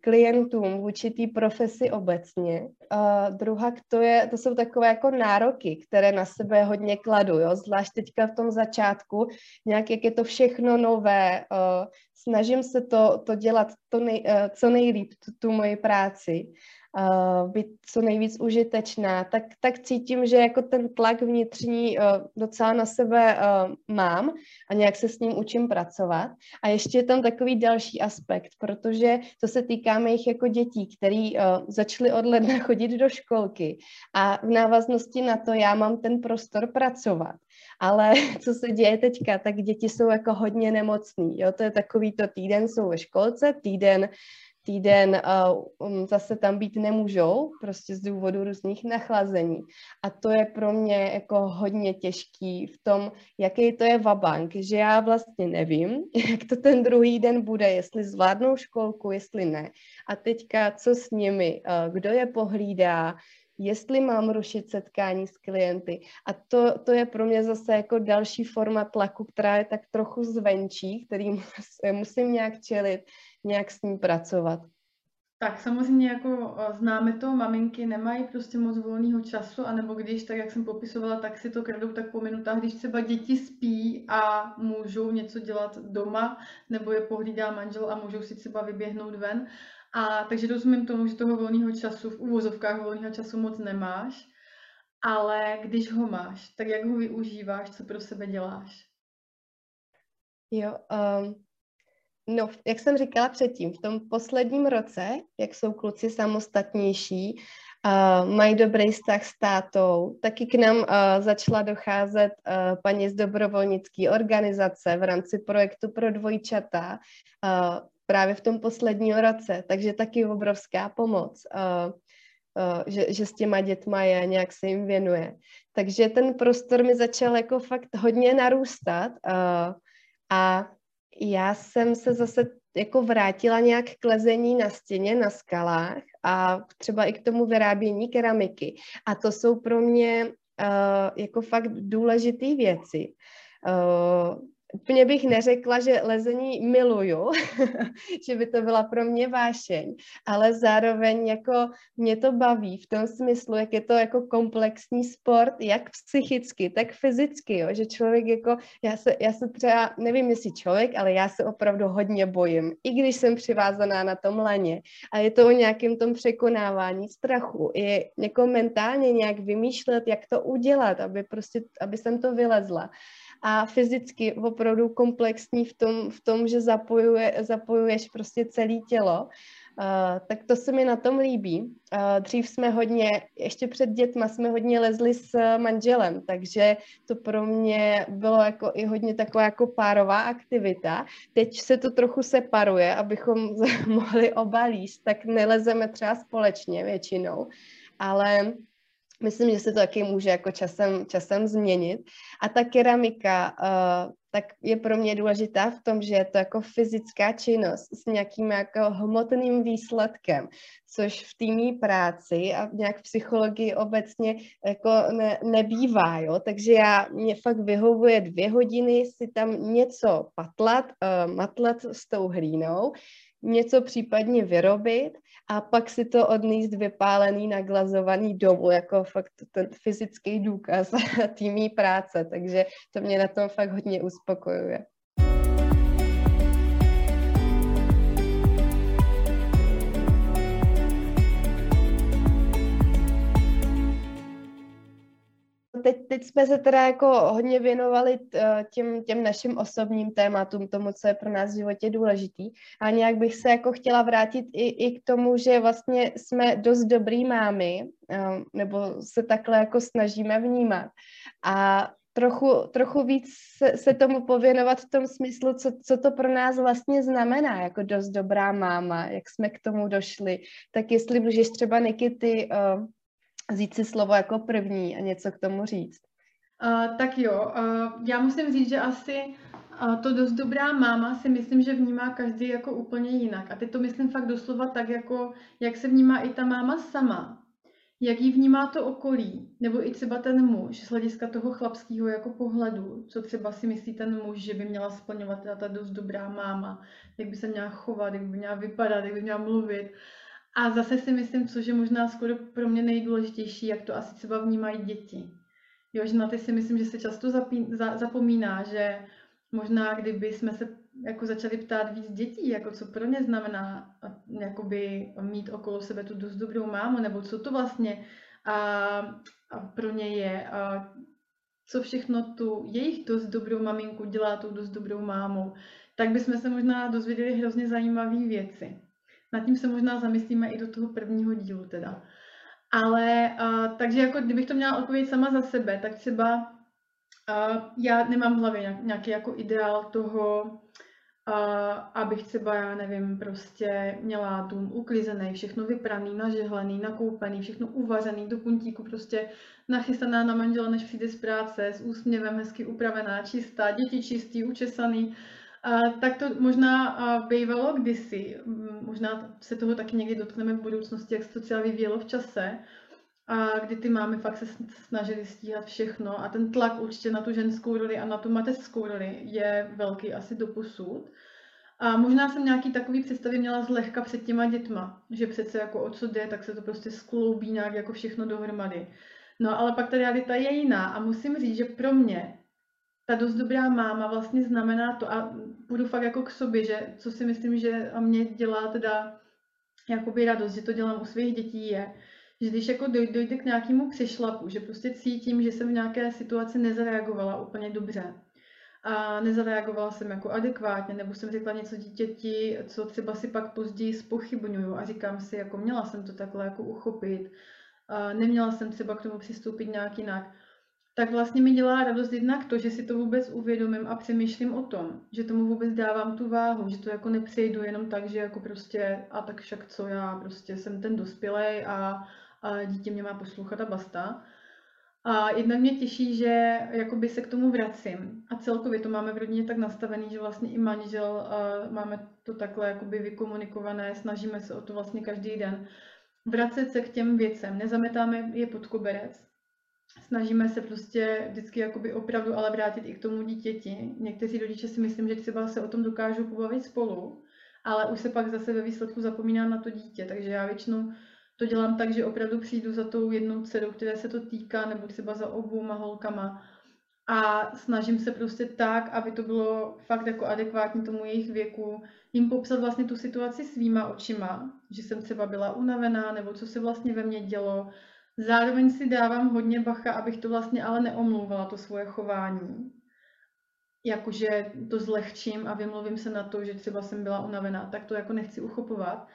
klientům, vůči té profesi obecně. Uh, druhá, to, je, to jsou takové jako nároky, které na sebe hodně kladu, jo? zvlášť teďka v tom začátku, nějak jak je to všechno nové, uh, snažím se to, to dělat to nej, co nejlíp, tu, tu moji práci uh, být co nejvíc užitečná, tak, tak cítím, že jako ten tlak vnitřní uh, docela na sebe uh, mám a nějak se s ním učím pracovat. A ještě je tam takový další aspekt, protože to se týká mých jako dětí, který uh, začaly od ledna chodit do školky a v návaznosti na to já mám ten prostor pracovat. Ale co se děje teďka, tak děti jsou jako hodně nemocný. Jo? To je takový to týden jsou ve školce, týden týden uh, zase tam být nemůžou, prostě z důvodu různých nachlazení. A to je pro mě jako hodně těžký v tom, jaký to je vabank, že já vlastně nevím, jak to ten druhý den bude, jestli zvládnou školku, jestli ne. A teďka co s nimi, kdo je pohlídá, jestli mám rušit setkání s klienty. A to, to je pro mě zase jako další forma tlaku, která je tak trochu zvenčí, který musím nějak čelit, nějak s ní pracovat. Tak samozřejmě jako známe to, maminky nemají prostě moc volného času, anebo když, tak jak jsem popisovala, tak si to kradou tak po minutách, když třeba děti spí a můžou něco dělat doma, nebo je pohlídá manžel a můžou si třeba vyběhnout ven. A takže rozumím tomu, že toho volného času v úvozovkách volného času moc nemáš, ale když ho máš, tak jak ho využíváš, co pro sebe děláš? Jo, um, no, jak jsem říkala předtím, v tom posledním roce, jak jsou kluci samostatnější, uh, mají dobrý vztah s tátou, taky k nám uh, začala docházet uh, paní z dobrovolnické organizace v rámci projektu pro dvojčata. Uh, právě v tom posledním roce, takže taky obrovská pomoc, uh, že, že s těma dětma je, nějak se jim věnuje. Takže ten prostor mi začal jako fakt hodně narůstat a já jsem se zase jako vrátila nějak k lezení na stěně, na skalách a třeba i k tomu vyrábění keramiky. A to jsou pro mě uh, jako fakt důležité věci. Uh, úplně bych neřekla, že lezení miluju, že by to byla pro mě vášeň, ale zároveň jako mě to baví v tom smyslu, jak je to jako komplexní sport, jak psychicky, tak fyzicky, jo? že člověk jako, já se, já se třeba, nevím jestli člověk, ale já se opravdu hodně bojím, i když jsem přivázaná na tom laně a je to o nějakém tom překonávání strachu, je jako mentálně nějak vymýšlet, jak to udělat, aby prostě, aby jsem to vylezla a fyzicky opravdu komplexní v tom, v tom že zapojuje, zapojuješ prostě celé tělo. Uh, tak to se mi na tom líbí. Uh, dřív jsme hodně, ještě před dětma jsme hodně lezli s manželem, takže to pro mě bylo jako i hodně taková jako párová aktivita. Teď se to trochu separuje, abychom mohli oba líst, tak nelezeme třeba společně většinou, ale Myslím, že se to taky může jako časem, časem změnit. A ta keramika uh, tak je pro mě důležitá v tom, že je to jako fyzická činnost s nějakým jako hmotným výsledkem, což v týmní práci a nějak v psychologii obecně jako ne, nebývá, jo? takže já, mě fakt vyhovuje dvě hodiny si tam něco patlat, uh, matlat s tou hlínou, něco případně vyrobit a pak si to odníst vypálený, naglazovaný domů, jako fakt ten fyzický důkaz týmí práce, takže to mě na tom fakt hodně uspokojuje. Teď, teď jsme se teda jako hodně věnovali eh, těm, těm našim osobním tématům, tomu, co je pro nás v životě důležitý. A nějak bych se jako chtěla vrátit i, i k tomu, že vlastně jsme dost dobrý mámy, eh, nebo se takhle jako snažíme vnímat. A trochu, trochu víc se, se tomu pověnovat v tom smyslu, co, co to pro nás vlastně znamená, jako dost dobrá máma, jak jsme k tomu došli. Tak jestli můžeš třeba Nikity uh, vzít si slovo jako první a něco k tomu říct. Uh, tak jo, uh, já musím říct, že asi uh, to dost dobrá máma si myslím, že vnímá každý jako úplně jinak. A teď to myslím fakt doslova tak, jako jak se vnímá i ta máma sama. Jak ji vnímá to okolí, nebo i třeba ten muž z hlediska toho chlapského jako pohledu, co třeba si myslí ten muž, že by měla splňovat ta, ta dost dobrá máma, jak by se měla chovat, jak by měla vypadat, jak by měla mluvit. A zase si myslím, což je možná skoro pro mě nejdůležitější, jak to asi třeba vnímají děti. Jo, že na ty si myslím, že se často zapí, za, zapomíná, že možná kdyby jsme se jako začali ptát víc dětí, jako co pro ně znamená jakoby mít okolo sebe tu dost dobrou mámu, nebo co to vlastně a, a pro ně je, a co všechno tu jejich dost dobrou maminku dělá tou dost dobrou mámou, tak bychom se možná dozvěděli hrozně zajímavé věci. Nad tím se možná zamyslíme i do toho prvního dílu teda. Ale uh, takže jako kdybych to měla odpovědět sama za sebe, tak třeba uh, já nemám v hlavě nějaký jako ideál toho, uh, abych třeba, já nevím, prostě měla dům uklizený, všechno vypraný, nažehlený, nakoupený, všechno uvařený do puntíku, prostě nachystaná na manžela, než přijde z práce, s úsměvem, hezky upravená, čistá, děti čistý, učesaný. Uh, tak to možná bývalo kdysi, možná se toho taky někdy dotkneme v budoucnosti, jak se to celá vyvíjelo v čase, a kdy ty máme fakt se snažili stíhat všechno a ten tlak určitě na tu ženskou roli a na tu mateřskou roli je velký asi do posud. A možná jsem nějaký takový představy měla zlehka před těma dětma, že přece jako o co jde, tak se to prostě skloubí nějak jako všechno dohromady. No ale pak ta realita je jiná a musím říct, že pro mě ta dost dobrá máma vlastně znamená to a budu fakt jako k sobě, že co si myslím, že a mě dělá teda jakoby radost, že to dělám u svých dětí je, že když jako dojde, dojde k nějakému přešlapu, že prostě cítím, že jsem v nějaké situaci nezareagovala úplně dobře, a nezareagovala jsem jako adekvátně, nebo jsem řekla něco dítěti, co třeba si pak později spochybnuju a říkám si, jako měla jsem to takhle jako uchopit, a neměla jsem třeba k tomu přistoupit nějak jinak, tak vlastně mi dělá radost jednak to, že si to vůbec uvědomím a přemýšlím o tom, že tomu vůbec dávám tu váhu, že to jako nepřejdu jenom tak, že jako prostě a tak však co já prostě jsem ten dospělej a, a dítě mě má poslouchat a basta. A jednak mě těší, že jakoby se k tomu vracím. A celkově to máme v rodině tak nastavený, že vlastně i manžel máme to takhle jakoby vykomunikované, snažíme se o to vlastně každý den. Vracet se k těm věcem, nezametáme je pod koberec, snažíme se prostě vždycky jakoby opravdu ale vrátit i k tomu dítěti. Někteří rodiče si myslím, že třeba se o tom dokážou pobavit spolu, ale už se pak zase ve výsledku zapomíná na to dítě, takže já většinou to dělám tak, že opravdu přijdu za tou jednou dcerou, které se to týká, nebo třeba za obou holkama a snažím se prostě tak, aby to bylo fakt jako adekvátní tomu jejich věku, jim popsat vlastně tu situaci svýma očima, že jsem třeba byla unavená, nebo co se vlastně ve mně dělo. Zároveň si dávám hodně bacha, abych to vlastně ale neomlouvala, to svoje chování. Jakože to zlehčím a vymluvím se na to, že třeba jsem byla unavená, tak to jako nechci uchopovat.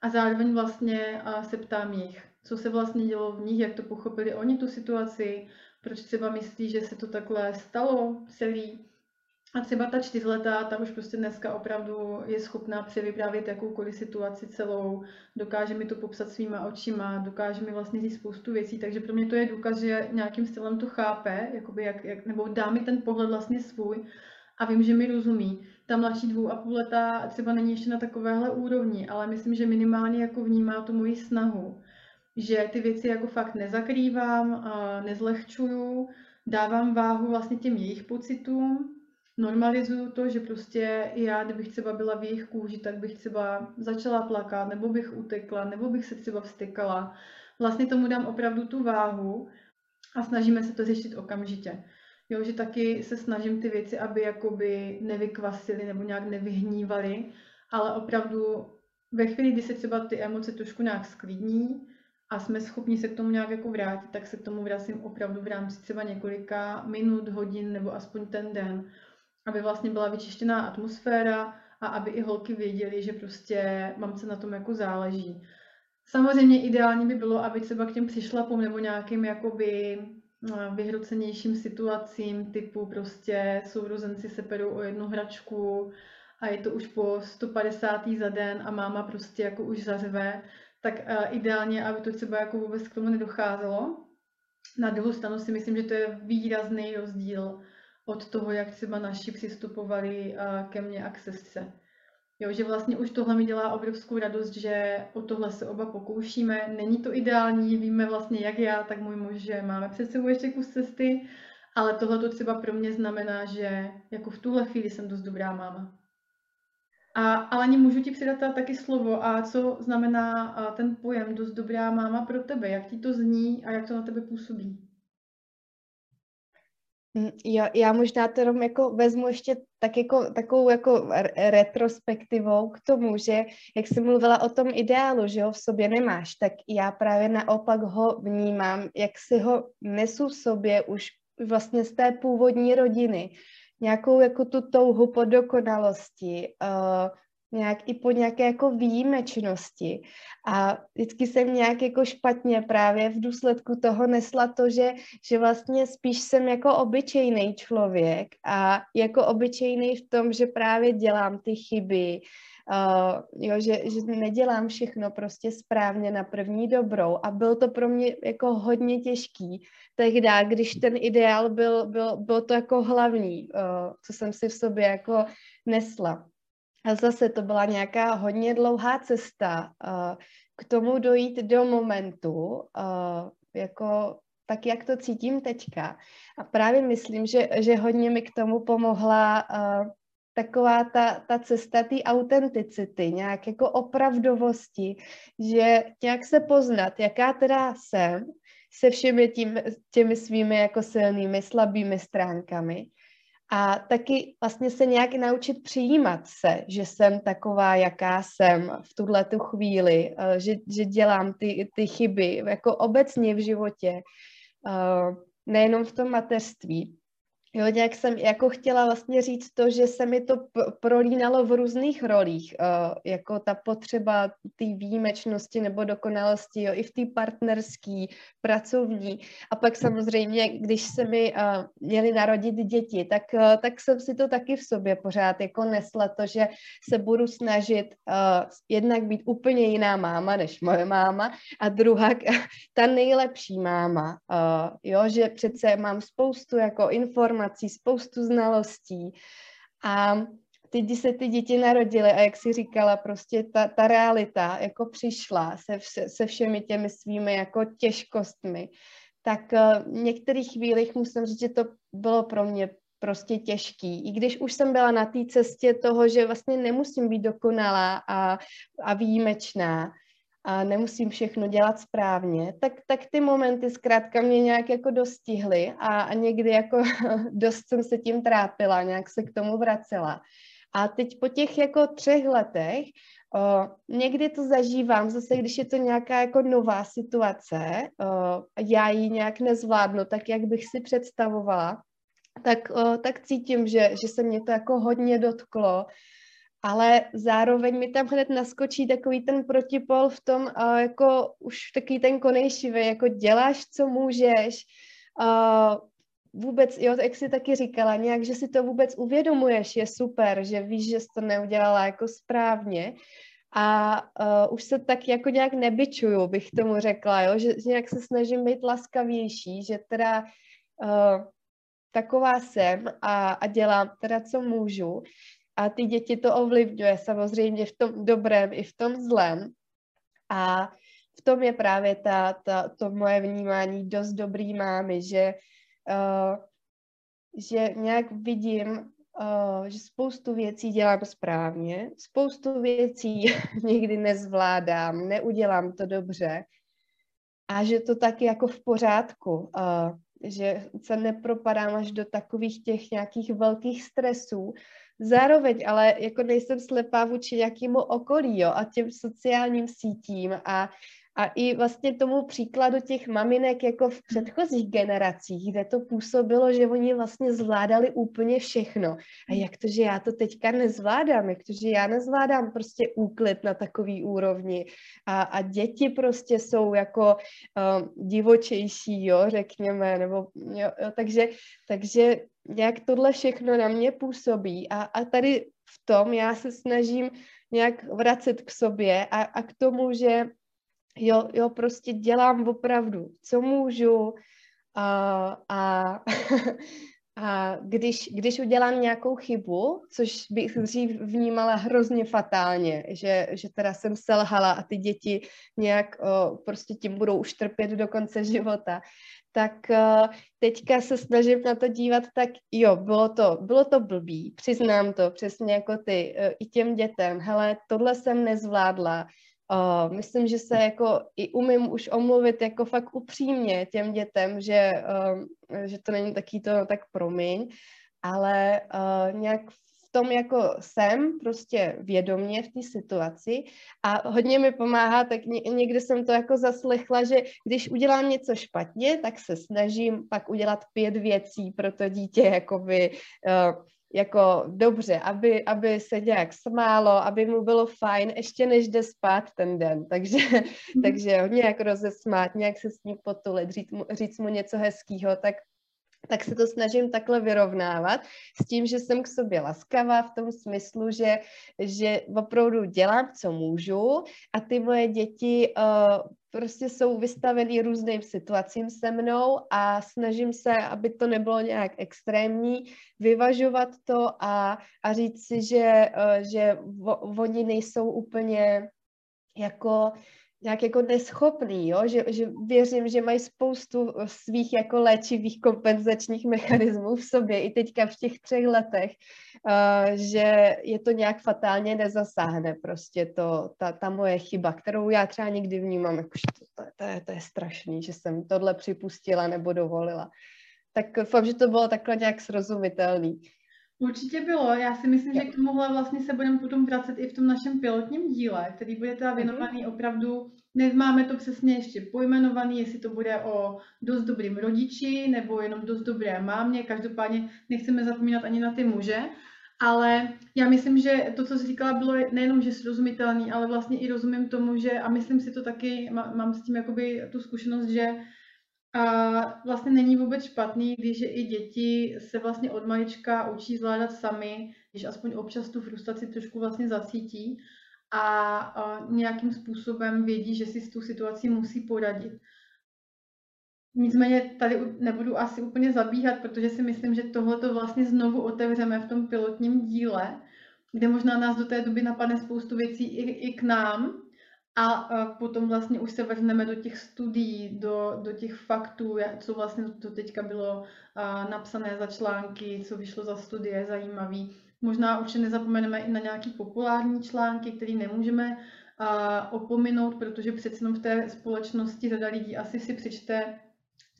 A zároveň vlastně se ptám jich, co se vlastně dělo v nich, jak to pochopili oni tu situaci, proč třeba myslí, že se to takhle stalo celý. A třeba ta čtyřletá, ta už prostě dneska opravdu je schopná převyprávět jakoukoliv situaci celou, dokáže mi to popsat svýma očima, dokáže mi vlastně říct spoustu věcí, takže pro mě to je důkaz, že nějakým stylem to chápe, jakoby jak, jak, nebo dá mi ten pohled vlastně svůj a vím, že mi rozumí. Ta mladší dvou a půl leta třeba není ještě na takovéhle úrovni, ale myslím, že minimálně jako vnímá tu moji snahu, že ty věci jako fakt nezakrývám, nezlehčuju, dávám váhu vlastně těm jejich pocitům, normalizuju to, že prostě já, kdybych třeba byla v jejich kůži, tak bych třeba začala plakat, nebo bych utekla, nebo bych se třeba vstykala. Vlastně tomu dám opravdu tu váhu a snažíme se to řešit okamžitě. Jo, že taky se snažím ty věci, aby jakoby nevykvasily nebo nějak nevyhnívaly, ale opravdu ve chvíli, kdy se třeba ty emoce trošku nějak sklidní a jsme schopni se k tomu nějak jako vrátit, tak se k tomu vracím opravdu v rámci třeba několika minut, hodin nebo aspoň ten den, aby vlastně byla vyčištěná atmosféra a aby i holky věděly, že prostě mamce na tom jako záleží. Samozřejmě ideální by bylo, aby třeba k těm přišlapům nebo nějakým jakoby vyhrocenějším situacím, typu prostě sourozenci se perou o jednu hračku a je to už po 150. za den a máma prostě jako už zařve, tak ideálně, aby to třeba jako vůbec k tomu nedocházelo. Na druhou stranu si myslím, že to je výrazný rozdíl od toho, jak třeba naši přistupovali ke mně a k sestře. Jo, že vlastně už tohle mi dělá obrovskou radost, že o tohle se oba pokoušíme. Není to ideální, víme vlastně jak já, tak můj muž, že máme před sebou ještě kus cesty, ale tohle to třeba pro mě znamená, že jako v tuhle chvíli jsem dost dobrá máma. A ani můžu ti předat taky slovo. A co znamená ten pojem dost dobrá máma pro tebe? Jak ti to zní a jak to na tebe působí? Hm, já, já možná to jenom jako vezmu ještě tak jako, takovou jako retrospektivou k tomu, že jak jsi mluvila o tom ideálu, že ho v sobě nemáš, tak já právě naopak ho vnímám, jak si ho nesu v sobě už vlastně z té původní rodiny. Nějakou jako tu touhu po dokonalosti, uh, nějak i po nějaké jako výjimečnosti. A vždycky jsem nějak jako špatně právě v důsledku toho nesla to, že, že vlastně spíš jsem jako obyčejný člověk a jako obyčejný v tom, že právě dělám ty chyby, Uh, jo, že, že nedělám všechno prostě správně na první dobrou a byl to pro mě jako hodně těžký tehdy, když ten ideál byl, byl, byl to jako hlavní, uh, co jsem si v sobě jako nesla. A zase to byla nějaká hodně dlouhá cesta uh, k tomu dojít do momentu, uh, jako tak, jak to cítím teďka. A právě myslím, že, že hodně mi k tomu pomohla uh, taková ta, ta cesta té autenticity, nějak jako opravdovosti, že nějak se poznat, jaká teda jsem, se všemi tím, těmi svými jako silnými, slabými stránkami a taky vlastně se nějak naučit přijímat se, že jsem taková, jaká jsem v tuhle tu chvíli, eh, že, že dělám ty, ty chyby jako obecně v životě, eh, nejenom v tom mateřství. Jo, nějak jsem jako chtěla vlastně říct to, že se mi to prolínalo v různých rolích, uh, jako ta potřeba té výjimečnosti nebo dokonalosti, jo, i v té partnerské, pracovní. A pak samozřejmě, když se mi uh, měli narodit děti, tak, uh, tak jsem si to taky v sobě pořád jako nesla to, že se budu snažit uh, jednak být úplně jiná máma než moje máma a druhá ta nejlepší máma, uh, jo, že přece mám spoustu jako informací, informací, spoustu znalostí a teď, se ty děti narodily a jak si říkala, prostě ta, ta realita jako přišla se, se všemi těmi svými jako těžkostmi, tak uh, v některých chvílích musím říct, že to bylo pro mě prostě těžký. I když už jsem byla na té cestě toho, že vlastně nemusím být dokonalá a, a výjimečná, a nemusím všechno dělat správně, tak, tak ty momenty zkrátka mě nějak jako dostihly a, a někdy jako dost jsem se tím trápila, nějak se k tomu vracela. A teď po těch jako třech letech o, někdy to zažívám, zase když je to nějaká jako nová situace, o, já ji nějak nezvládnu tak, jak bych si představovala, tak, o, tak cítím, že, že se mě to jako hodně dotklo, ale zároveň mi tam hned naskočí takový ten protipol v tom, uh, jako už takový ten konejšivý, jako děláš, co můžeš, uh, vůbec, jo, jak jsi taky říkala, nějak, že si to vůbec uvědomuješ, je super, že víš, že jsi to neudělala jako správně. A uh, už se tak jako nějak nebyčuju, bych tomu řekla, jo, že, že nějak se snažím být laskavější, že teda uh, taková jsem a, a dělám teda, co můžu a ty děti to ovlivňuje samozřejmě v tom dobrém i v tom zlém. A v tom je právě ta, ta, to moje vnímání dost dobrý mámy, že, uh, že nějak vidím, uh, že spoustu věcí dělám správně, spoustu věcí nikdy nezvládám, neudělám to dobře a že to taky jako v pořádku, uh, že se nepropadám až do takových těch nějakých velkých stresů, Zároveň ale jako nejsem slepá vůči nějakému okolí jo, a těm sociálním sítím a, a i vlastně tomu příkladu těch maminek jako v předchozích generacích, kde to působilo, že oni vlastně zvládali úplně všechno. A jak to, že já to teďka nezvládám, jak to, že já nezvládám prostě úklid na takový úrovni? A, a děti prostě jsou jako um, divočejší, jo, řekněme, nebo jo, jo, takže, takže jak tohle všechno na mě působí? A, a tady v tom já se snažím nějak vracet k sobě a, a k tomu, že jo, jo, prostě dělám opravdu, co můžu a, a, a když, když udělám nějakou chybu, což bych dřív vnímala hrozně fatálně, že, že teda jsem selhala a ty děti nějak o, prostě tím budou už trpět do konce života, tak teďka se snažím na to dívat tak, jo, bylo to, bylo to blbý, přiznám to, přesně jako ty, uh, i těm dětem, hele, tohle jsem nezvládla, Uh, myslím, že se jako i umím už omluvit jako fakt upřímně těm dětem, že, uh, že to není taký to, tak promiň, ale uh, nějak tom jako jsem prostě vědomě v té situaci a hodně mi pomáhá, tak někdy jsem to jako zaslechla, že když udělám něco špatně, tak se snažím pak udělat pět věcí pro to dítě, jakoby uh, jako dobře, aby, aby se nějak smálo, aby mu bylo fajn, ještě než jde spát ten den. Takže, mm. takže hodně jako rozesmát, nějak se s ním potulit, říct mu, říct mu něco hezkého, tak tak se to snažím takhle vyrovnávat s tím, že jsem k sobě laskavá v tom smyslu, že, že opravdu dělám, co můžu a ty moje děti uh, prostě jsou vystavený různým situacím se mnou a snažím se, aby to nebylo nějak extrémní, vyvažovat to a, a říct si, že, uh, že vo, oni nejsou úplně jako nějak jako neschopný, jo? Že, že věřím, že mají spoustu svých jako léčivých kompenzačních mechanismů v sobě i teďka v těch třech letech, uh, že je to nějak fatálně nezasáhne prostě to, ta, ta moje chyba, kterou já třeba někdy vnímám, jako, že to, to, to, je, to je strašný, že jsem tohle připustila nebo dovolila. Tak doufám, že to bylo takhle nějak srozumitelný. Určitě bylo. Já si myslím, že k tomuhle vlastně se budeme potom vracet i v tom našem pilotním díle, který bude teda mhm. věnovaný opravdu, nemáme to přesně ještě pojmenovaný, jestli to bude o dost dobrým rodiči nebo jenom dost dobré mámě, každopádně nechceme zapomínat ani na ty muže, ale já myslím, že to, co jsi říkala, bylo nejenom, že srozumitelný, ale vlastně i rozumím tomu, že, a myslím si to taky, mám s tím jakoby tu zkušenost, že a vlastně není vůbec špatný, když i děti se vlastně od malička učí zvládat sami, když aspoň občas tu frustraci trošku vlastně zacítí a, a nějakým způsobem vědí, že si s tu situací musí poradit. Nicméně tady nebudu asi úplně zabíhat, protože si myslím, že tohle to vlastně znovu otevřeme v tom pilotním díle, kde možná nás do té doby napadne spoustu věcí i, i k nám, a potom vlastně už se vrhneme do těch studií, do, do těch faktů, co vlastně to teďka bylo napsané za články, co vyšlo za studie zajímavý. Možná už nezapomeneme i na nějaký populární články, které nemůžeme opominout, protože přece v té společnosti řada lidí asi si přečte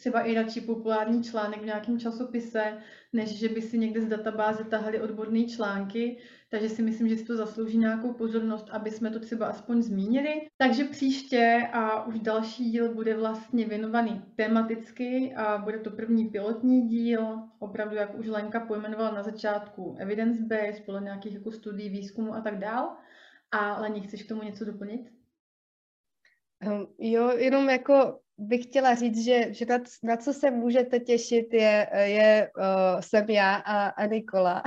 třeba i radši populární článek v nějakém časopise, než že by si někde z databáze tahali odborné články. Takže si myslím, že si to zaslouží nějakou pozornost, aby jsme to třeba aspoň zmínili. Takže příště a už další díl bude vlastně věnovaný tematicky a bude to první pilotní díl, opravdu, jak už Lenka pojmenovala na začátku, evidence-based, podle nějakých jako studií, výzkumu a tak dál. A Lení, chceš k tomu něco doplnit? Um, jo, jenom jako bych chtěla říct, že, že na, na co se můžete těšit je, je uh, jsem já a, a Nikola.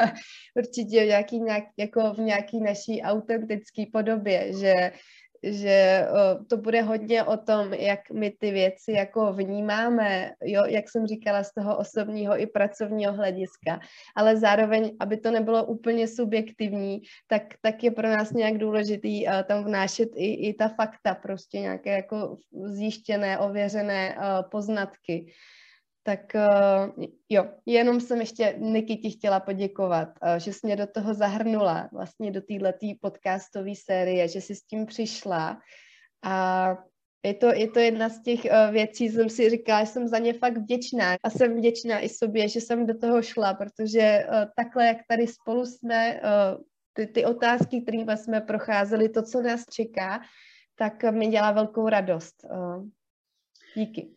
Určitě v nějaký, nějak, jako v nějaký naší autentické podobě, že že to bude hodně o tom, jak my ty věci jako vnímáme, jo, jak jsem říkala, z toho osobního i pracovního hlediska, ale zároveň, aby to nebylo úplně subjektivní, tak, tak je pro nás nějak důležitý uh, tam vnášet i, i ta fakta, prostě nějaké jako zjištěné, ověřené uh, poznatky. Tak uh, jo, jenom jsem ještě Niky ti chtěla poděkovat, uh, že jsi mě do toho zahrnula, vlastně do této podcastové série, že jsi s tím přišla a je to, je to jedna z těch uh, věcí, jsem si říkala, že jsem za ně fakt vděčná a jsem vděčná i sobě, že jsem do toho šla, protože takhle, jak tady spolu jsme, ty, ty otázky, kterými jsme procházeli, to, co nás čeká, tak mi dělá velkou radost. Díky.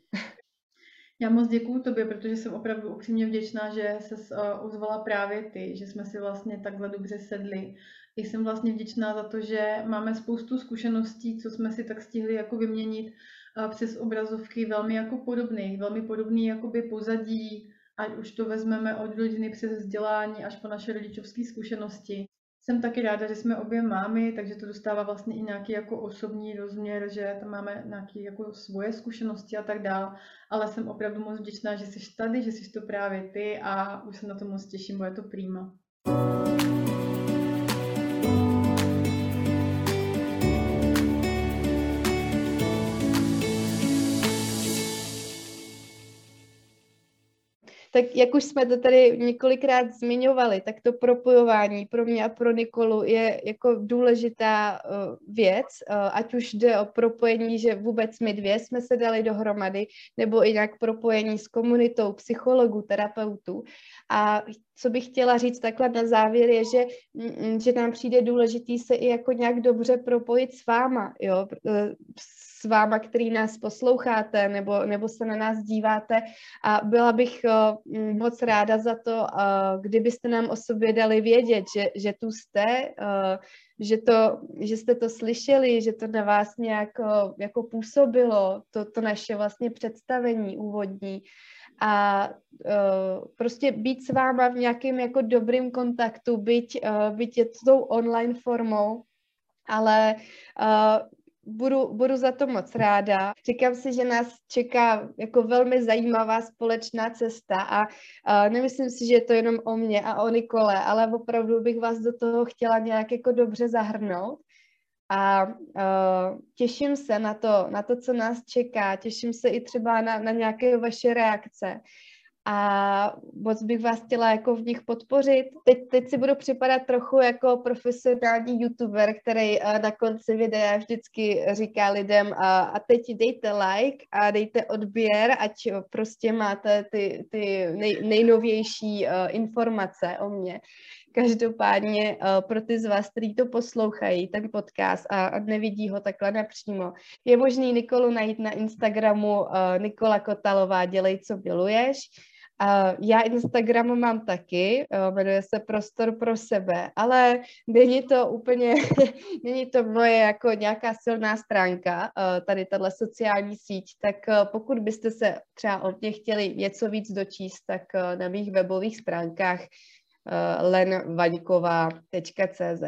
Já moc děkuju tobě, protože jsem opravdu upřímně vděčná, že se uh, ozvala právě ty, že jsme si vlastně takhle dobře sedli. I jsem vlastně vděčná za to, že máme spoustu zkušeností, co jsme si tak stihli jako vyměnit uh, přes obrazovky velmi jako podobných, velmi podobný jakoby pozadí, ať už to vezmeme od rodiny přes vzdělání až po naše rodičovské zkušenosti. Jsem taky ráda, že jsme obě mámy, takže to dostává vlastně i nějaký jako osobní rozměr, že tam máme nějaké jako svoje zkušenosti a tak dál, ale jsem opravdu moc vděčná, že jsi tady, že jsi to právě ty a už se na to moc těším, bude to prýma. Tak jak už jsme to tady několikrát zmiňovali, tak to propojování pro mě a pro Nikolu je jako důležitá uh, věc, uh, ať už jde o propojení, že vůbec my dvě jsme se dali dohromady, nebo i nějak propojení s komunitou psychologů, terapeutů. A co bych chtěla říct takhle na závěr je, že, mm, mm, že nám přijde důležitý se i jako nějak dobře propojit s váma, jo, s váma, který nás posloucháte nebo, nebo se na nás díváte. A byla bych uh, moc ráda za to, uh, kdybyste nám o sobě dali vědět, že, že tu jste, uh, že, to, že jste to slyšeli, že to na vás nějak jako působilo, to, to naše vlastně představení úvodní. A uh, prostě být s váma v nějakém jako dobrým kontaktu, byť, uh, byť je to tou online formou, ale uh, budu, budu za to moc ráda. Říkám si, že nás čeká jako velmi zajímavá společná cesta a uh, nemyslím si, že je to jenom o mě a o Nikole, ale opravdu bych vás do toho chtěla nějak jako dobře zahrnout. A uh, těším se na to, na to, co nás čeká, těším se i třeba na, na nějaké vaše reakce a moc bych vás chtěla jako v nich podpořit. Teď, teď si budu připadat trochu jako profesionální youtuber, který uh, na konci videa vždycky říká lidem a, a teď dejte like a dejte odběr, ať prostě máte ty, ty nej, nejnovější uh, informace o mně. Každopádně pro ty z vás, kteří to poslouchají, ten podcast a, nevidí ho takhle napřímo, je možný Nikolu najít na Instagramu Nikola Kotalová, dělej, co miluješ. Já Instagram mám taky, uh, jmenuje se Prostor pro sebe, ale není to úplně, není to moje jako nějaká silná stránka, uh, tady tahle sociální síť, tak uh, pokud byste se třeba od mě chtěli něco víc dočíst, tak na mých webových stránkách lenvaňková.cz.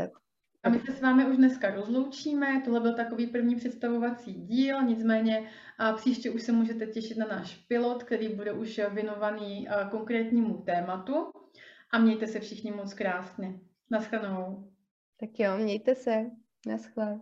A my se s vámi už dneska rozloučíme. Tohle byl takový první představovací díl, nicméně a příště už se můžete těšit na náš pilot, který bude už věnovaný konkrétnímu tématu. A mějte se všichni moc krásně. Naschledanou. Tak jo, mějte se. Naschle.